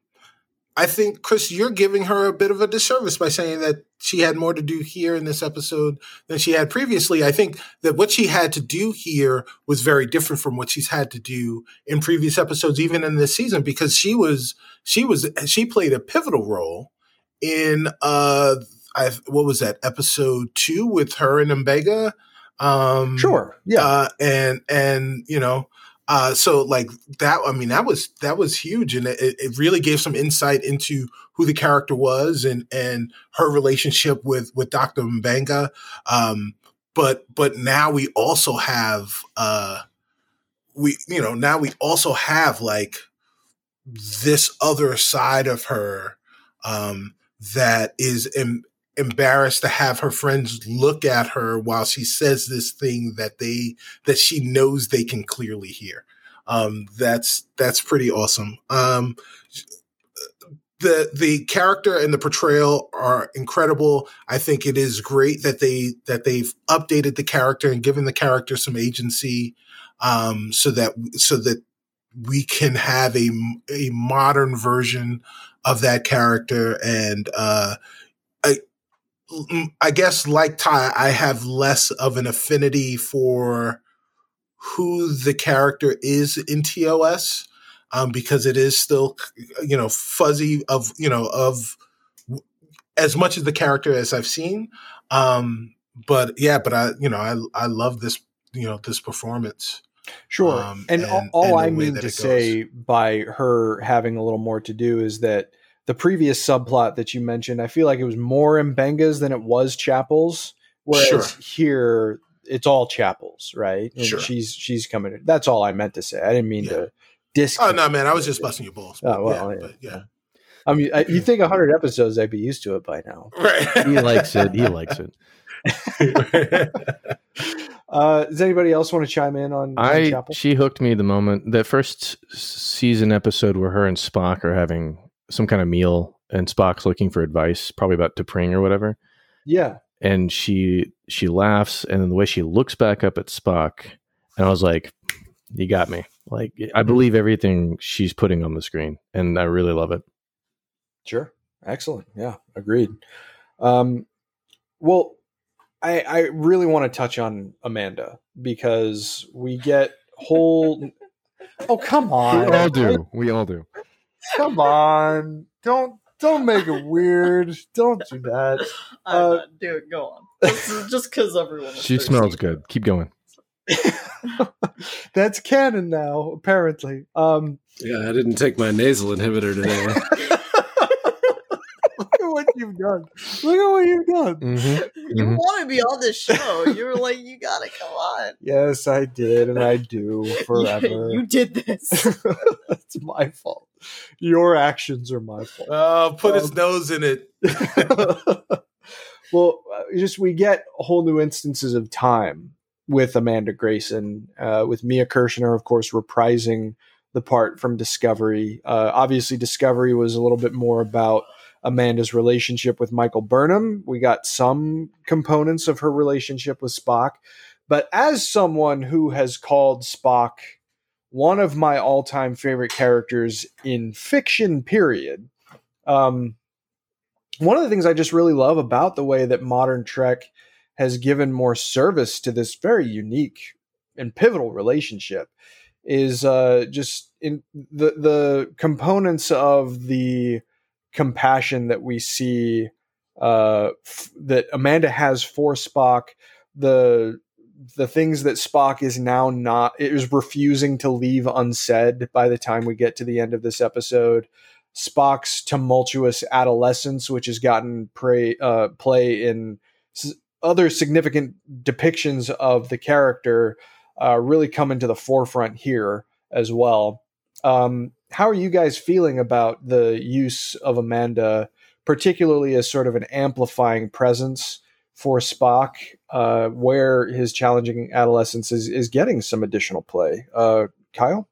I think Chris, you're giving her a bit of a disservice by saying that she had more to do here in this episode than she had previously. I think that what she had to do here was very different from what she's had to do in previous episodes, even in this season, because she was she was she played a pivotal role in uh I what was that episode two with her and Mbenga. Um Sure. Yeah. Uh, and and you know uh, so like that, I mean, that was that was huge, and it, it really gave some insight into who the character was and and her relationship with with Doctor Mbenga. Um, but but now we also have uh, we you know now we also have like this other side of her um, that is embarrassed to have her friends look at her while she says this thing that they that she knows they can clearly hear. Um, that's that's pretty awesome. Um, the the character and the portrayal are incredible. I think it is great that they that they've updated the character and given the character some agency, um, so that so that we can have a a modern version of that character and uh, I I guess like Ty, I have less of an affinity for who the character is in TOS um, because it is still, you know, fuzzy of, you know, of as much of the character as I've seen. Um, but yeah, but I, you know, I, I love this, you know, this performance. Sure. Um, and, and, all, all and I mean to say by her having a little more to do is that the previous subplot that you mentioned, I feel like it was more Mbenga's than it was Chapel's. Whereas sure. here, it's all Chapel's, right? And sure. she's she's coming. That's all I meant to say. I didn't mean yeah. to disc. Oh no, man! I was just busting your balls. Oh well, yeah, yeah. But, yeah. I mean, I, you think hundred episodes, I'd be used to it by now. Right? he likes it. He likes it. uh, does anybody else want to chime in on? I Chapel? she hooked me the moment that first season episode where her and Spock are having some kind of meal and Spock's looking for advice, probably about to T'Pring or whatever. Yeah. And she she laughs and then the way she looks back up at Spock and I was like, You got me. Like I mm-hmm. believe everything she's putting on the screen and I really love it. Sure. Excellent. Yeah, agreed. Um well I I really want to touch on Amanda because we get whole Oh come on. We all do. We all do. Come on, don't don't make it weird. Don't do that. I'm uh, not do it. Go on. Just because everyone. She smells good. Keep going. That's canon now, apparently. Um, yeah, I didn't take my nasal inhibitor today. what you've done. Look at what you've done. Mm-hmm. You mm-hmm. want to be on this show. You were like, you gotta come on. Yes, I did, and I do forever. you did this. It's my fault. Your actions are my fault. Oh, put um, his nose in it. well, uh, just we get whole new instances of time with Amanda Grayson, uh, with Mia Kirshner, of course, reprising the part from Discovery. Uh, obviously, Discovery was a little bit more about Amanda's relationship with Michael Burnham. We got some components of her relationship with Spock. But as someone who has called Spock one of my all time favorite characters in fiction, period, um, one of the things I just really love about the way that modern Trek has given more service to this very unique and pivotal relationship is uh, just in the the components of the compassion that we see uh, f- that Amanda has for Spock, the the things that Spock is now not is refusing to leave unsaid by the time we get to the end of this episode. Spock's tumultuous adolescence, which has gotten play, uh, play in s- other significant depictions of the character, uh, really come into the forefront here as well. Um, how are you guys feeling about the use of Amanda, particularly as sort of an amplifying presence for Spock, uh, where his challenging adolescence is, is getting some additional play. Uh, Kyle?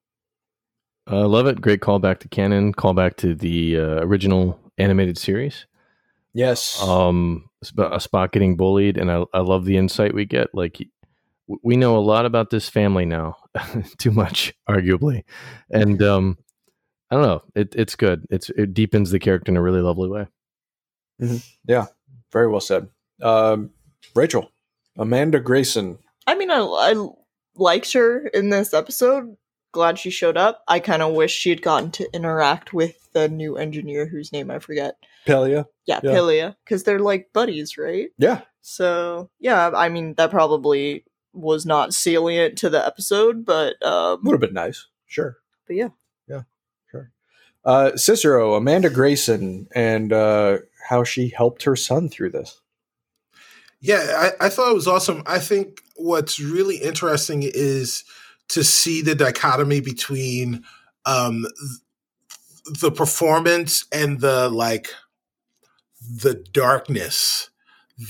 I uh, love it. Great callback to canon, callback to the uh, original animated series. Yes. Um, a Spock getting bullied, and I, I love the insight we get. Like, we know a lot about this family now, too much, arguably, and um, I don't know. It, it's good. It's it deepens the character in a really lovely way. Mm-hmm. Yeah, very well said. Um, Rachael, Amanda Grayson. I mean, I, I liked her in this episode. Glad she showed up. I kind of wish she had gotten to interact with the new engineer whose name I forget. Pelia. Yeah, yeah. Pelia, because they're like buddies, right? Yeah. So yeah, I mean that probably was not salient to the episode, but um, would have been nice. Sure. But yeah. Uh, Cicero, Amanda Grayson, and uh, how she helped her son through this. Yeah, I, I thought it was awesome. I think what's really interesting is to see the dichotomy between um, the performance and the like the darkness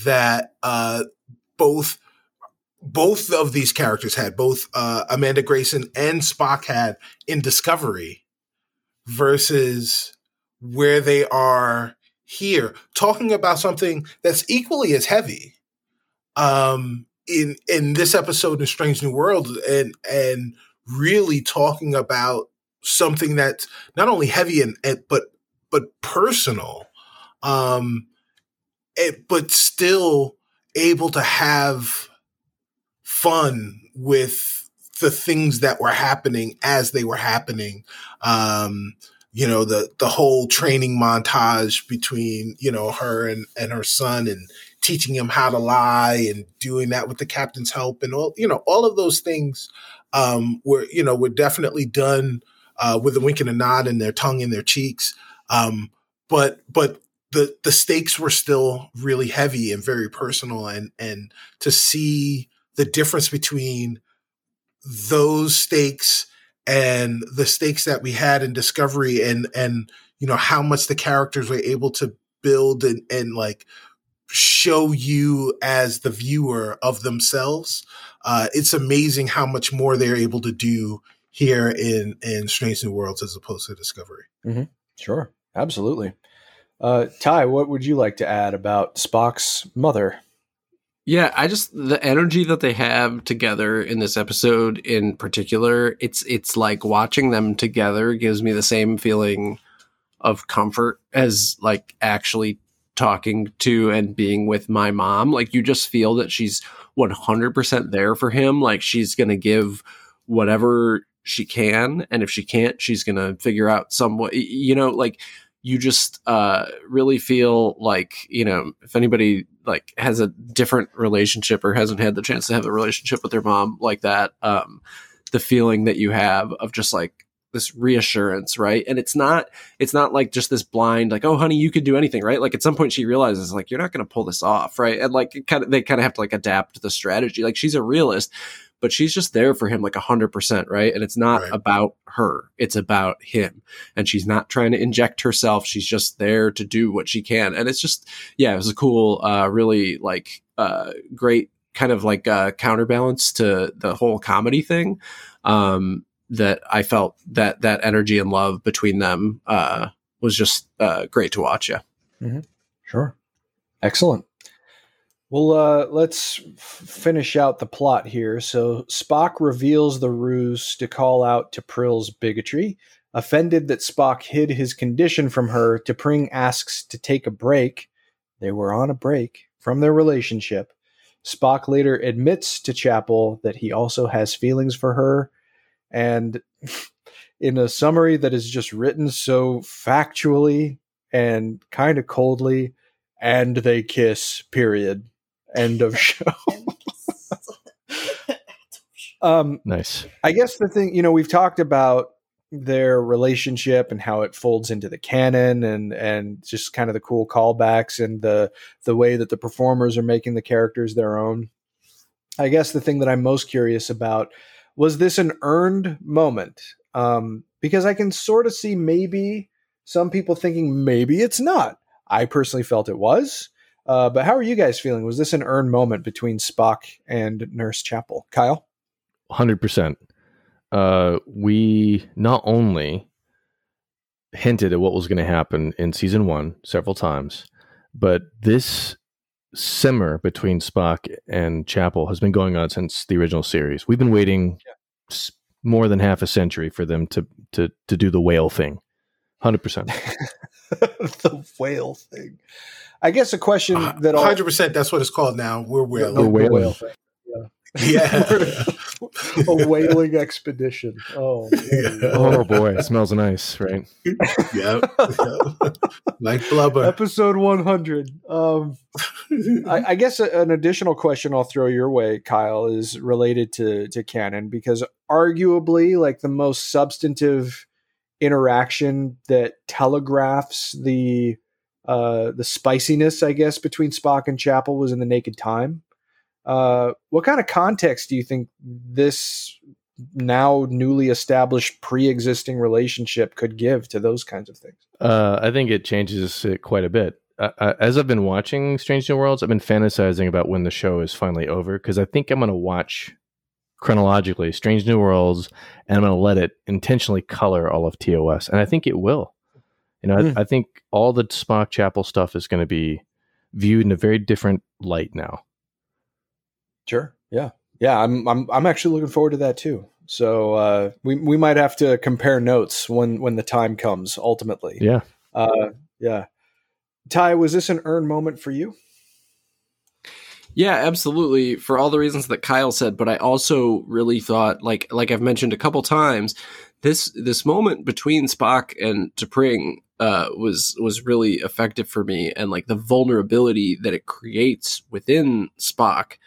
that uh, both both of these characters had, both uh, Amanda Grayson and Spock had in Discovery, versus where they are here, talking about something that's equally as heavy. Um, in in this episode in Strange New World, and and really talking about something that's not only heavy and, and but but personal, um, it, but still able to have fun with the things that were happening as they were happening. Um, you know, the, the whole training montage between, you know, her and, and her son and teaching him how to lie and doing that with the captain's help and all, you know, all of those things, um, were, you know, were definitely done, uh, with a wink and a nod and their tongue in their cheeks. Um, but, but the, the stakes were still really heavy and very personal and, and to see, the difference between those stakes and the stakes that we had in discovery and and you know how much the characters were able to build and and like show you as the viewer of themselves uh it's amazing how much more they're able to do here in in strange new worlds as opposed to discovery. Mm-hmm. sure. Absolutely. Uh ty what would you like to add about spock's mother yeah, I just the energy that they have together in this episode in particular, it's it's like watching them together gives me the same feeling of comfort as like actually talking to and being with my mom. Like you just feel that she's 100% there for him, like she's going to give whatever she can and if she can't, she's going to figure out some way, you know, like you just uh, really feel like you know if anybody like has a different relationship or hasn't had the chance to have a relationship with their mom like that um, the feeling that you have of just like this reassurance right? And it's not it's not like just this blind like oh honey you could do anything right? Like at some point she realizes like you're not going to pull this off right? And like kind of they kind of have to like adapt the strategy. Like she's a realist but she's just there for him like a hundred percent, right? And it's not right. about her; it's about him. And she's not trying to inject herself; she's just there to do what she can. And it's just, yeah, it was a cool, uh, really like uh, great kind of like uh, counterbalance to the whole comedy thing. Um, that I felt that that energy and love between them uh, was just uh, great to watch. Yeah, mm-hmm. sure, excellent. Well, uh, let's f- finish out the plot here. So Spock reveals the ruse to call out T'Pril's bigotry. Offended that Spock hid his condition from her, T'Pring asks to take a break. They were on a break from their relationship. Spock later admits to Chapel that he also has feelings for her. And in a summary that is just written so factually and kind of coldly, and they kiss, period. End of show. um, nice. I guess the thing, you know, we've talked about their relationship and how it folds into the canon and and just kind of the cool callbacks and the the way that the performers are making the characters their own. I guess the thing that I'm most curious about was this an earned moment? Um, because I can sort of see maybe some people thinking maybe it's not. I personally felt it was. Uh, but how are you guys feeling? Was this an earned moment between Spock and Nurse Chapel? Kyle? Hundred percent. Uh, we not only hinted at what was going to happen in season one several times, but this simmer between Spock and Chapel has been going on since the original series. We've been waiting s- more than half a century for them to to to do the whale thing. Hundred percent. the whale thing. I guess a question Uh, that all, hundred percent. That's what it's called now. We're whale. the whaling. whale thing. Yeah. a whaling expedition. Oh, Yeah. Oh boy, it smells nice, right? yep. Yep. like blubber. episode 100. Um, I, I guess a, an additional question I'll throw your way, Kyle, is related to to canon because arguably, like the most substantive interaction that telegraphs the uh, the spiciness, I guess, between Spock and Chapel was in the Naked Time. Uh, what kind of context do you think this now newly established pre-existing relationship could give to those kinds of things? Uh, I think it changes it quite a bit. As I've been watching Strange New Worlds, I've been fantasizing about when the show is finally over because I think I'm going to watch chronologically Strange New Worlds and I'm going to let it intentionally color all of TOS, and I think it will. You know, Hmm. I, I think all the Spock Chapel stuff is going to be viewed in a very different light now. Sure. Yeah. Yeah. I'm I'm I'm actually looking forward to that too. So uh, we we might have to compare notes when when the time comes. Ultimately. Yeah. Uh, yeah. Ty, was this an earned moment for you? Yeah, absolutely. For all the reasons that Kyle said, but I also really thought, like like I've mentioned a couple times, this this moment between Spock and T'Pring uh, was was really effective for me, and like the vulnerability that it creates within Spock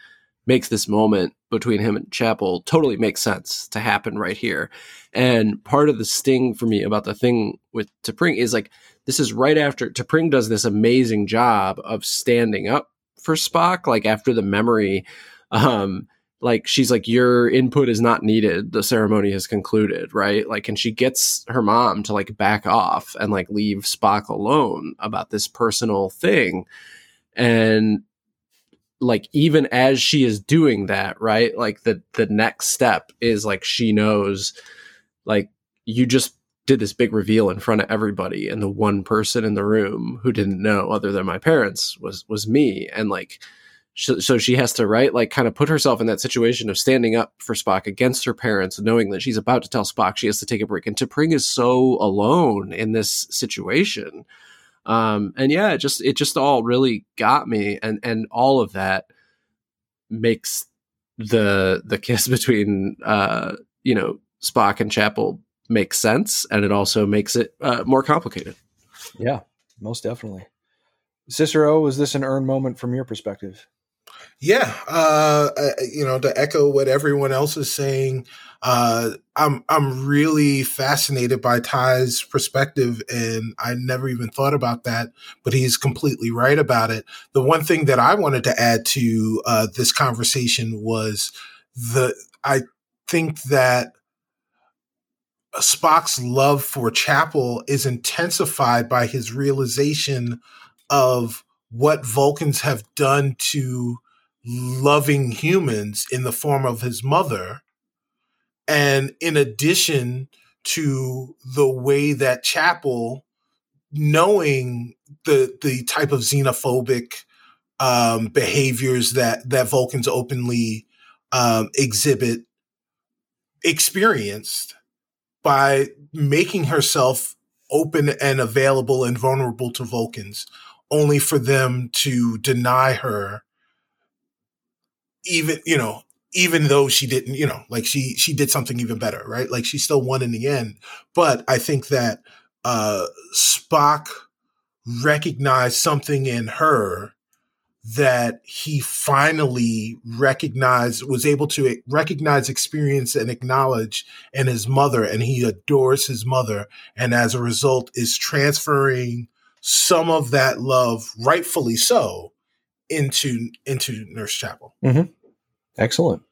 makes this moment between him and Chapel totally makes sense to happen right here. And part of the sting for me about the thing with T'Pring is like this is right after T'Pring does this amazing job of standing up for Spock, like after the memory, um, like she's like, your input is not needed. The ceremony has concluded, right? Like, and she gets her mom to like back off and like leave Spock alone about this personal thing. And like, even as she is doing that, right? Like the, the next step is like, she knows, like, you just did this big reveal in front of everybody and the one person in the room who didn't know other than my parents was was me. And like so she has to right like kind of put herself in that situation of standing up for Spock against her parents knowing that she's about to tell Spock she has to take a break. And T'Pring is so alone in this situation. Um and yeah it just it just all really got me. And and all of that makes the the kiss between uh you know Spock and Chapel makes sense and it also makes it uh, more complicated. Yeah, most definitely. Cicero, was this an earned moment from your perspective? Yeah, uh, uh, you know, to echo what everyone else is saying, uh, I'm I'm really fascinated by Ty's perspective, and I never even thought about that, but he's completely right about it. The one thing that I wanted to add to uh, this conversation was the I think that Spock's love for Chapel is intensified by his realization of what Vulcans have done to loving humans in the form of his mother. And in addition to the way that Chapel, knowing the the type of xenophobic um, behaviors that that Vulcans openly um, exhibit, experienced by making herself open and available and vulnerable to Vulcans, only for them to deny her even you know even though she didn't you know like she she did something even better right? Like she still won in the end. But i think that uh spock recognized something in her that he finally recognized was able to recognize experience and acknowledge in his mother and he adores his mother and as a result is transferring some of that love rightfully so into into nurse chapel mm-hmm. Excellent.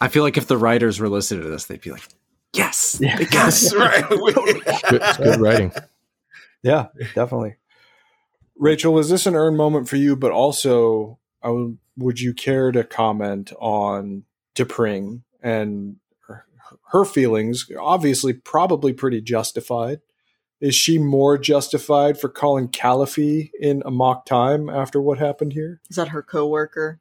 I feel like if the writers were listening to this, they'd be like, "Yes, yes right It's good, it's good writing. Yeah, definitely. Rachael, was this an earned moment for you? But also, I would, would you care to comment on T'Pring and her, her feelings? Obviously, probably pretty justified. Is she more justified for calling Kal-if-fee in Amok Time after what happened here? Is that her coworker?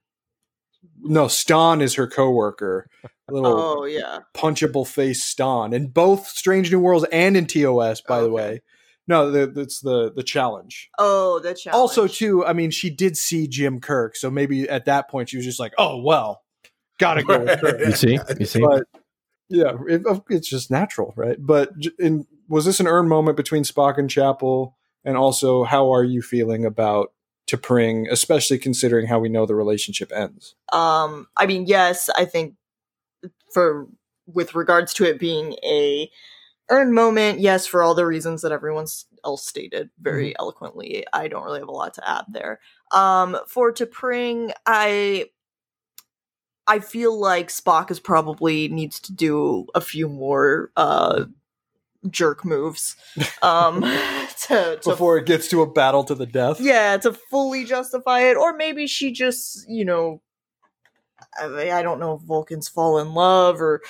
No, Stonn is her coworker. Little Oh yeah. punchable face Stonn in both Strange New Worlds and in TOS, by oh, the way. No, the, that's the the challenge. Oh, the challenge. Also, too, I mean, she did see Jim Kirk, so maybe at that point she was just like, "Oh well, gotta go with Kirk." You see, you see. But yeah, it, it's just natural, right? But in, was this an earned moment between Spock and Chapel? And also, how are you feeling about T'Pring, especially considering how we know the relationship ends? Um, I mean, yes, I think for with regards to it being a earned moment, yes, for all the reasons that everyone else stated very eloquently. I don't really have a lot to add there. Um, for T'Pring, I I feel like Spock is probably needs to do a few more uh jerk moves um to, to Before it gets to a battle to the death. yeah to fully justify it or maybe she just you know I, I don't know if vulcans fall in love or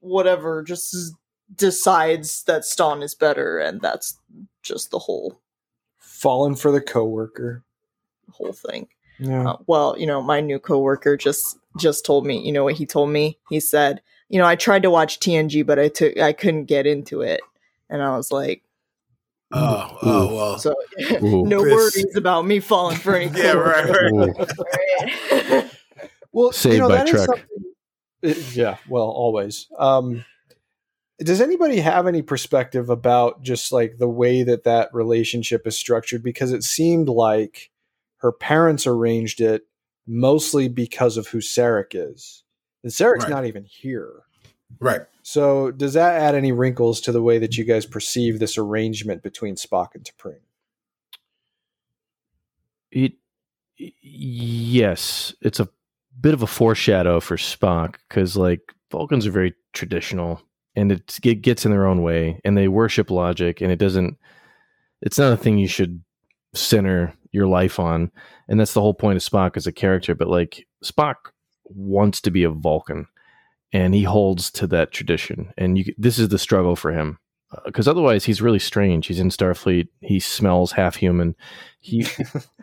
whatever just decides that Stonn is better and that's just the whole Fallen for the coworker. whole thing Yeah. uh, well you know my new coworker just just told me you know what he told me he said you know i tried to watch tng but i took i couldn't get into it and i was like Oh, oh well. so no Chris. worries about me falling for any yeah, right, right. Ooh. right. Well, Saved by that is Trek. something- It- yeah, well, always. Um, does anybody have any perspective about just like the way that that relationship is structured? Because it seemed like her parents arranged it mostly because of who Sarek is, and Sarek's Right. not even here. right. So, does that add any wrinkles to the way that you guys perceive this arrangement between Spock and T'Pring? It, yes, it's a bit of a foreshadow for Spock because like Vulcans are very traditional and it, it gets in their own way and they worship logic and it doesn't. It's not a thing you should center your life on, and that's the whole point of Spock as a character. But like Spock wants to be a Vulcan, and he holds to that tradition. And you, this is the struggle for him uh, because otherwise he's really strange. He's in Starfleet. He smells half human. He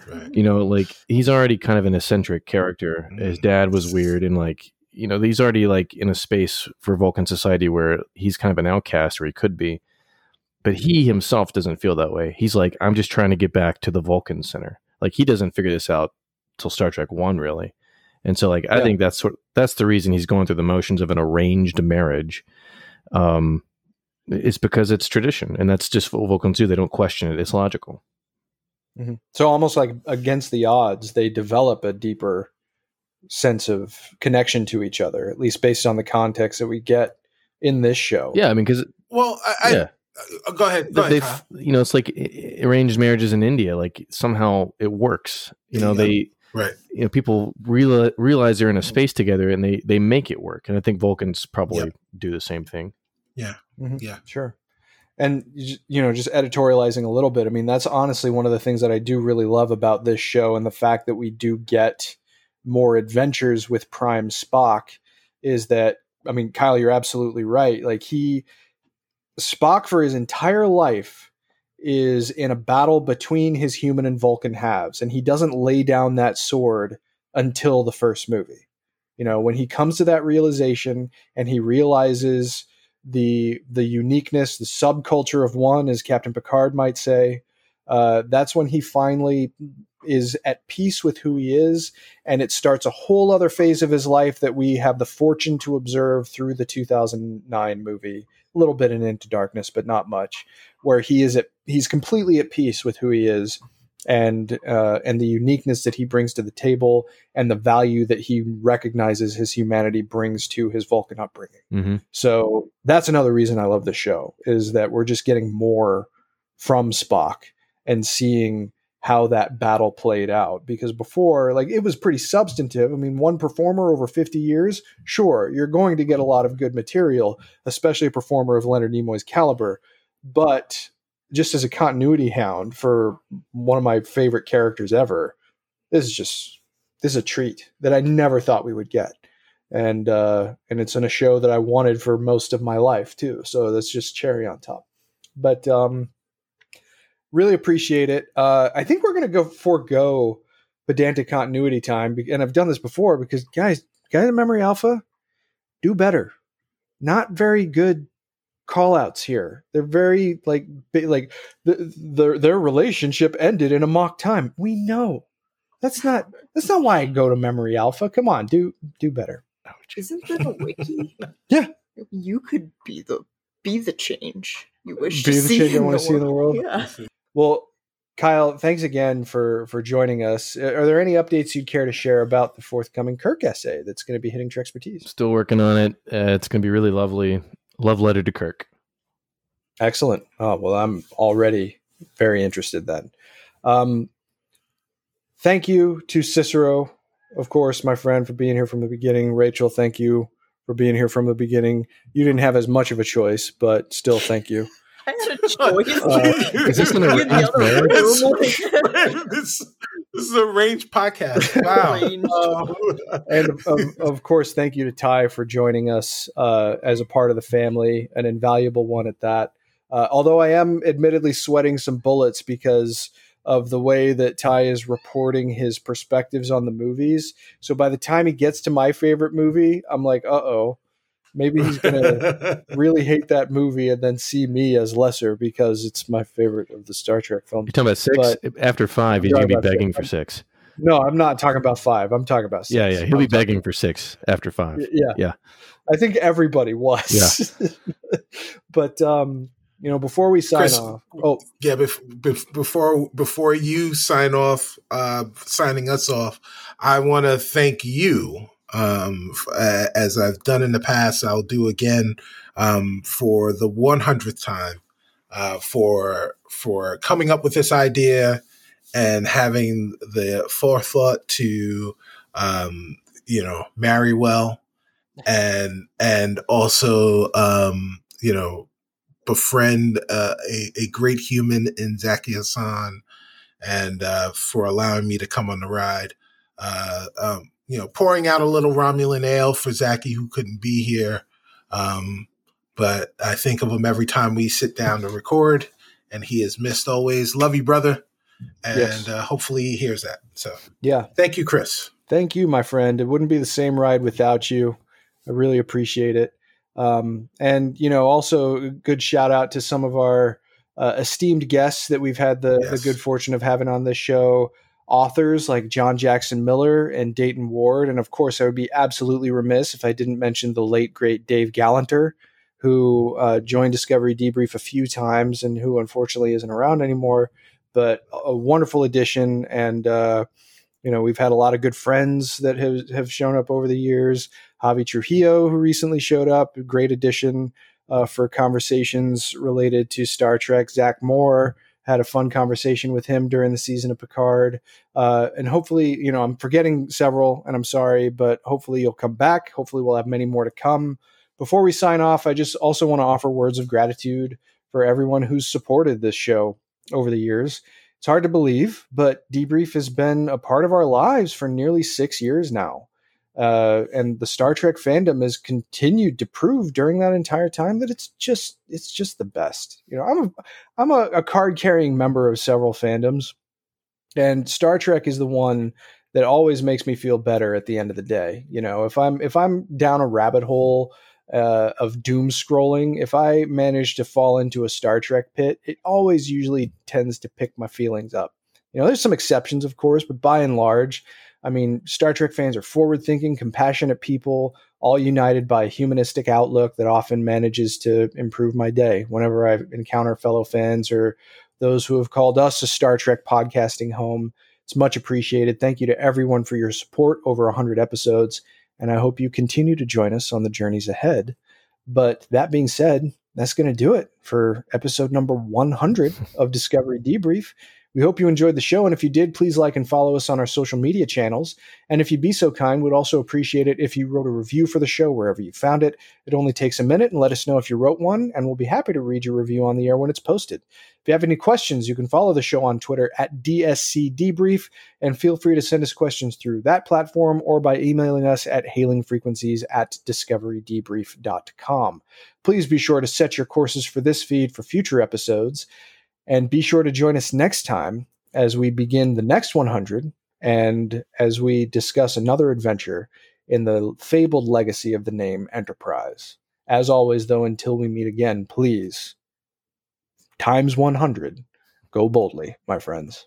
Right. you know like he's already kind of an eccentric character his mm. dad was weird and like you know he's already like in a space for vulcan society where he's kind of an outcast or he could be but he himself doesn't feel that way. He's like i'm just trying to get back to the vulcan center. Like he doesn't figure this out till star trek 1 really. And so like i Yeah. think that's what that's the reason he's going through the motions of an arranged marriage um it's because it's tradition and that's just what vulcans do. They don't question it. It's logical. Mhm. So almost like against the odds, they develop a deeper sense of connection to each other, at least based on the context that we get in this show. yeah i mean because Well, I, I yeah uh, go ahead. Go they, ahead. Kyle. you know, it's like arranged marriages in India. Like somehow it works. You know, Yeah. they, Right. you know, people real, realize they're in a space together and they they make it work. And I think Vulcans probably Yep. do the same thing. Mhm. Yeah. Sure. And you you know, just editorializing a little bit. I mean, that's honestly one of the things that I do really love about this show, and the fact that we do get more adventures with Prime Spock is that I mean, Kyle, you're absolutely right. Like he, Spock for his entire life is in a battle between his human and Vulcan halves, and he doesn't lay down that sword until the first movie. You know, when he comes to that realization and he realizes the the uniqueness, the subculture of one, as Captain Picard might say, uh, that's when he finally is at peace with who he is, and it starts a whole other phase of his life that we have the fortune to observe through the 2009 movie, a little bit in Into Darkness, but not much, where he is at he's completely at peace with who he is. And uh, and the uniqueness that he brings to the table, and the value that he recognizes his humanity brings to his Vulcan upbringing. Mm-hmm. So that's another reason I love the show is that we're just getting more from Spock and seeing how that battle played out. Because before, like it was pretty substantive. I mean, one performer over 50 years, sure, you're going to get a lot of good material, especially a performer of Leonard Nimoy's caliber. But just as a continuity hound for one of my favorite characters ever, this is just this is a treat that I never thought we would get. And uh, and it's in a show that I wanted for most of my life too. So that's just cherry on top. But um, really appreciate it. Uh, I think we're going to go forego pedantic continuity time, and I've done this before because guys, guys in Memory Alpha, do better. Not very good call outs here. They're very like like the, the, their relationship ended in Amok Time. We know that's not that's not why I go to Memory Alpha. Come on, do do better. Isn't that a wiki? yeah, you could be the be the change you wish be to the see change I want the to see in the world. Yeah. Well, Kyle, thanks again for for joining us. Are there any updates you'd care to share about the forthcoming Kirk essay that's going to be hitting Trekspertise? Still working on it. Uh, it's going to be really lovely. Love letter to Kirk. Excellent. Oh well, I'm already very interested then. Um, thank you to Cicero, of course, my friend, for being here from the beginning. Rachael, thank you for being here from the beginning. You didn't have as much of a choice, but still, thank you. I had a choice. Uh, is this an the arranged other marriage? this, this is a range podcast. Wow. Uh, and of, of course, thank you to Ty for joining us uh, as a part of the family, an invaluable one at that. Uh, although I am admittedly sweating some bullets because of the way that Ty is reporting his perspectives on the movies. So by the time he gets to my favorite movie, I'm like, uh oh, maybe he's going to really hate that movie and then see me as lesser because it's my favorite of the Star Trek films. You're talking about six But- after five. He's going to be about that. begging for six. No, I'm not talking about five. I'm talking about six. Yeah, yeah. He'll be I'm talking- begging for six after five. Yeah. Yeah. I think everybody was. but um, you know, before we sign Chris- off. Oh, yeah, bef- bef- before before you sign off, uh, signing us off, I want to thank you. Um, f- uh, as I've done in the past, I'll do again um, for the 100th time uh, for for coming up with this idea and having the forethought to um, you know marry well and and also um, you know befriend uh, a, a great human in Zaki Hassan and uh, for allowing me to come on the ride. Uh, um, you know, pouring out a little Romulan ale for Zaki who couldn't be here. Um, but I think of him every time we sit down to record, and he is missed always. Love you, brother. And Yes. uh, hopefully he hears that. So yeah. thank you, Chris. Thank you, my friend. It wouldn't be the same ride without you. I really appreciate it. Um, and you know, also a good shout out to some of our uh, esteemed guests that we've had the, Yes. the good fortune of having on this show. Authors like John Jackson Miller and Dayton Ward, and of course, I would be absolutely remiss if I didn't mention the late great Dave Galanter, who uh, joined Discovery Debrief a few times and who unfortunately isn't around anymore. But a wonderful addition, and uh, you know, we've had a lot of good friends that have, have shown up over the years. Javi Trujillo, who recently showed up, great addition uh, for conversations related to Star Trek. Zach Moore had a fun conversation with him during the season of Picard. Uh, and hopefully, you know, I'm forgetting several and I'm sorry, but hopefully you'll come back. Hopefully, we'll have many more to come. Before we sign off, I just also want to offer words of gratitude for everyone who's supported this show over the years. It's hard to believe, but Debrief has been a part of our lives for nearly six years now. Uh, and the Star Trek fandom has continued to prove during that entire time that it's just it's just the best. You know, I'm a I'm a, a card carrying member of several fandoms, and Star Trek is the one that always makes me feel better at the end of the day. You know, if I'm if I'm down a rabbit hole uh, of doom scrolling, if I manage to fall into a Star Trek pit, it always usually tends to pick my feelings up. You know, there's some exceptions, of course, but by and large, I mean, Star Trek fans are forward thinking, compassionate people, all united by a humanistic outlook that often manages to improve my day whenever I encounter fellow fans or those who have called us a Star Trek podcasting home. It's much appreciated. Thank you to everyone for your support over 100 episodes, and I hope you continue to join us on the journeys ahead. But that being said, that's going to do it for episode number 100 of Discovery Debrief. We hope you enjoyed the show, and if you did, please like and follow us on our social media channels. And if you'd be so kind, we'd also appreciate it if you wrote a review for the show wherever you found it. It only takes a minute, and let us know if you wrote one, and we'll be happy to read your review on the air when it's posted. If you have any questions, you can follow the show on Twitter at DSC Debrief, and feel free to send us questions through that platform or by emailing us at hailingfrequencies at discoverydebrief.com. Please be sure to set your courses for this feed for future episodes. And be sure to join us next time as we begin the next 100 and as we discuss another adventure in the fabled legacy of the name Enterprise. As always, though, until we meet again, please, times 100, go boldly, my friends.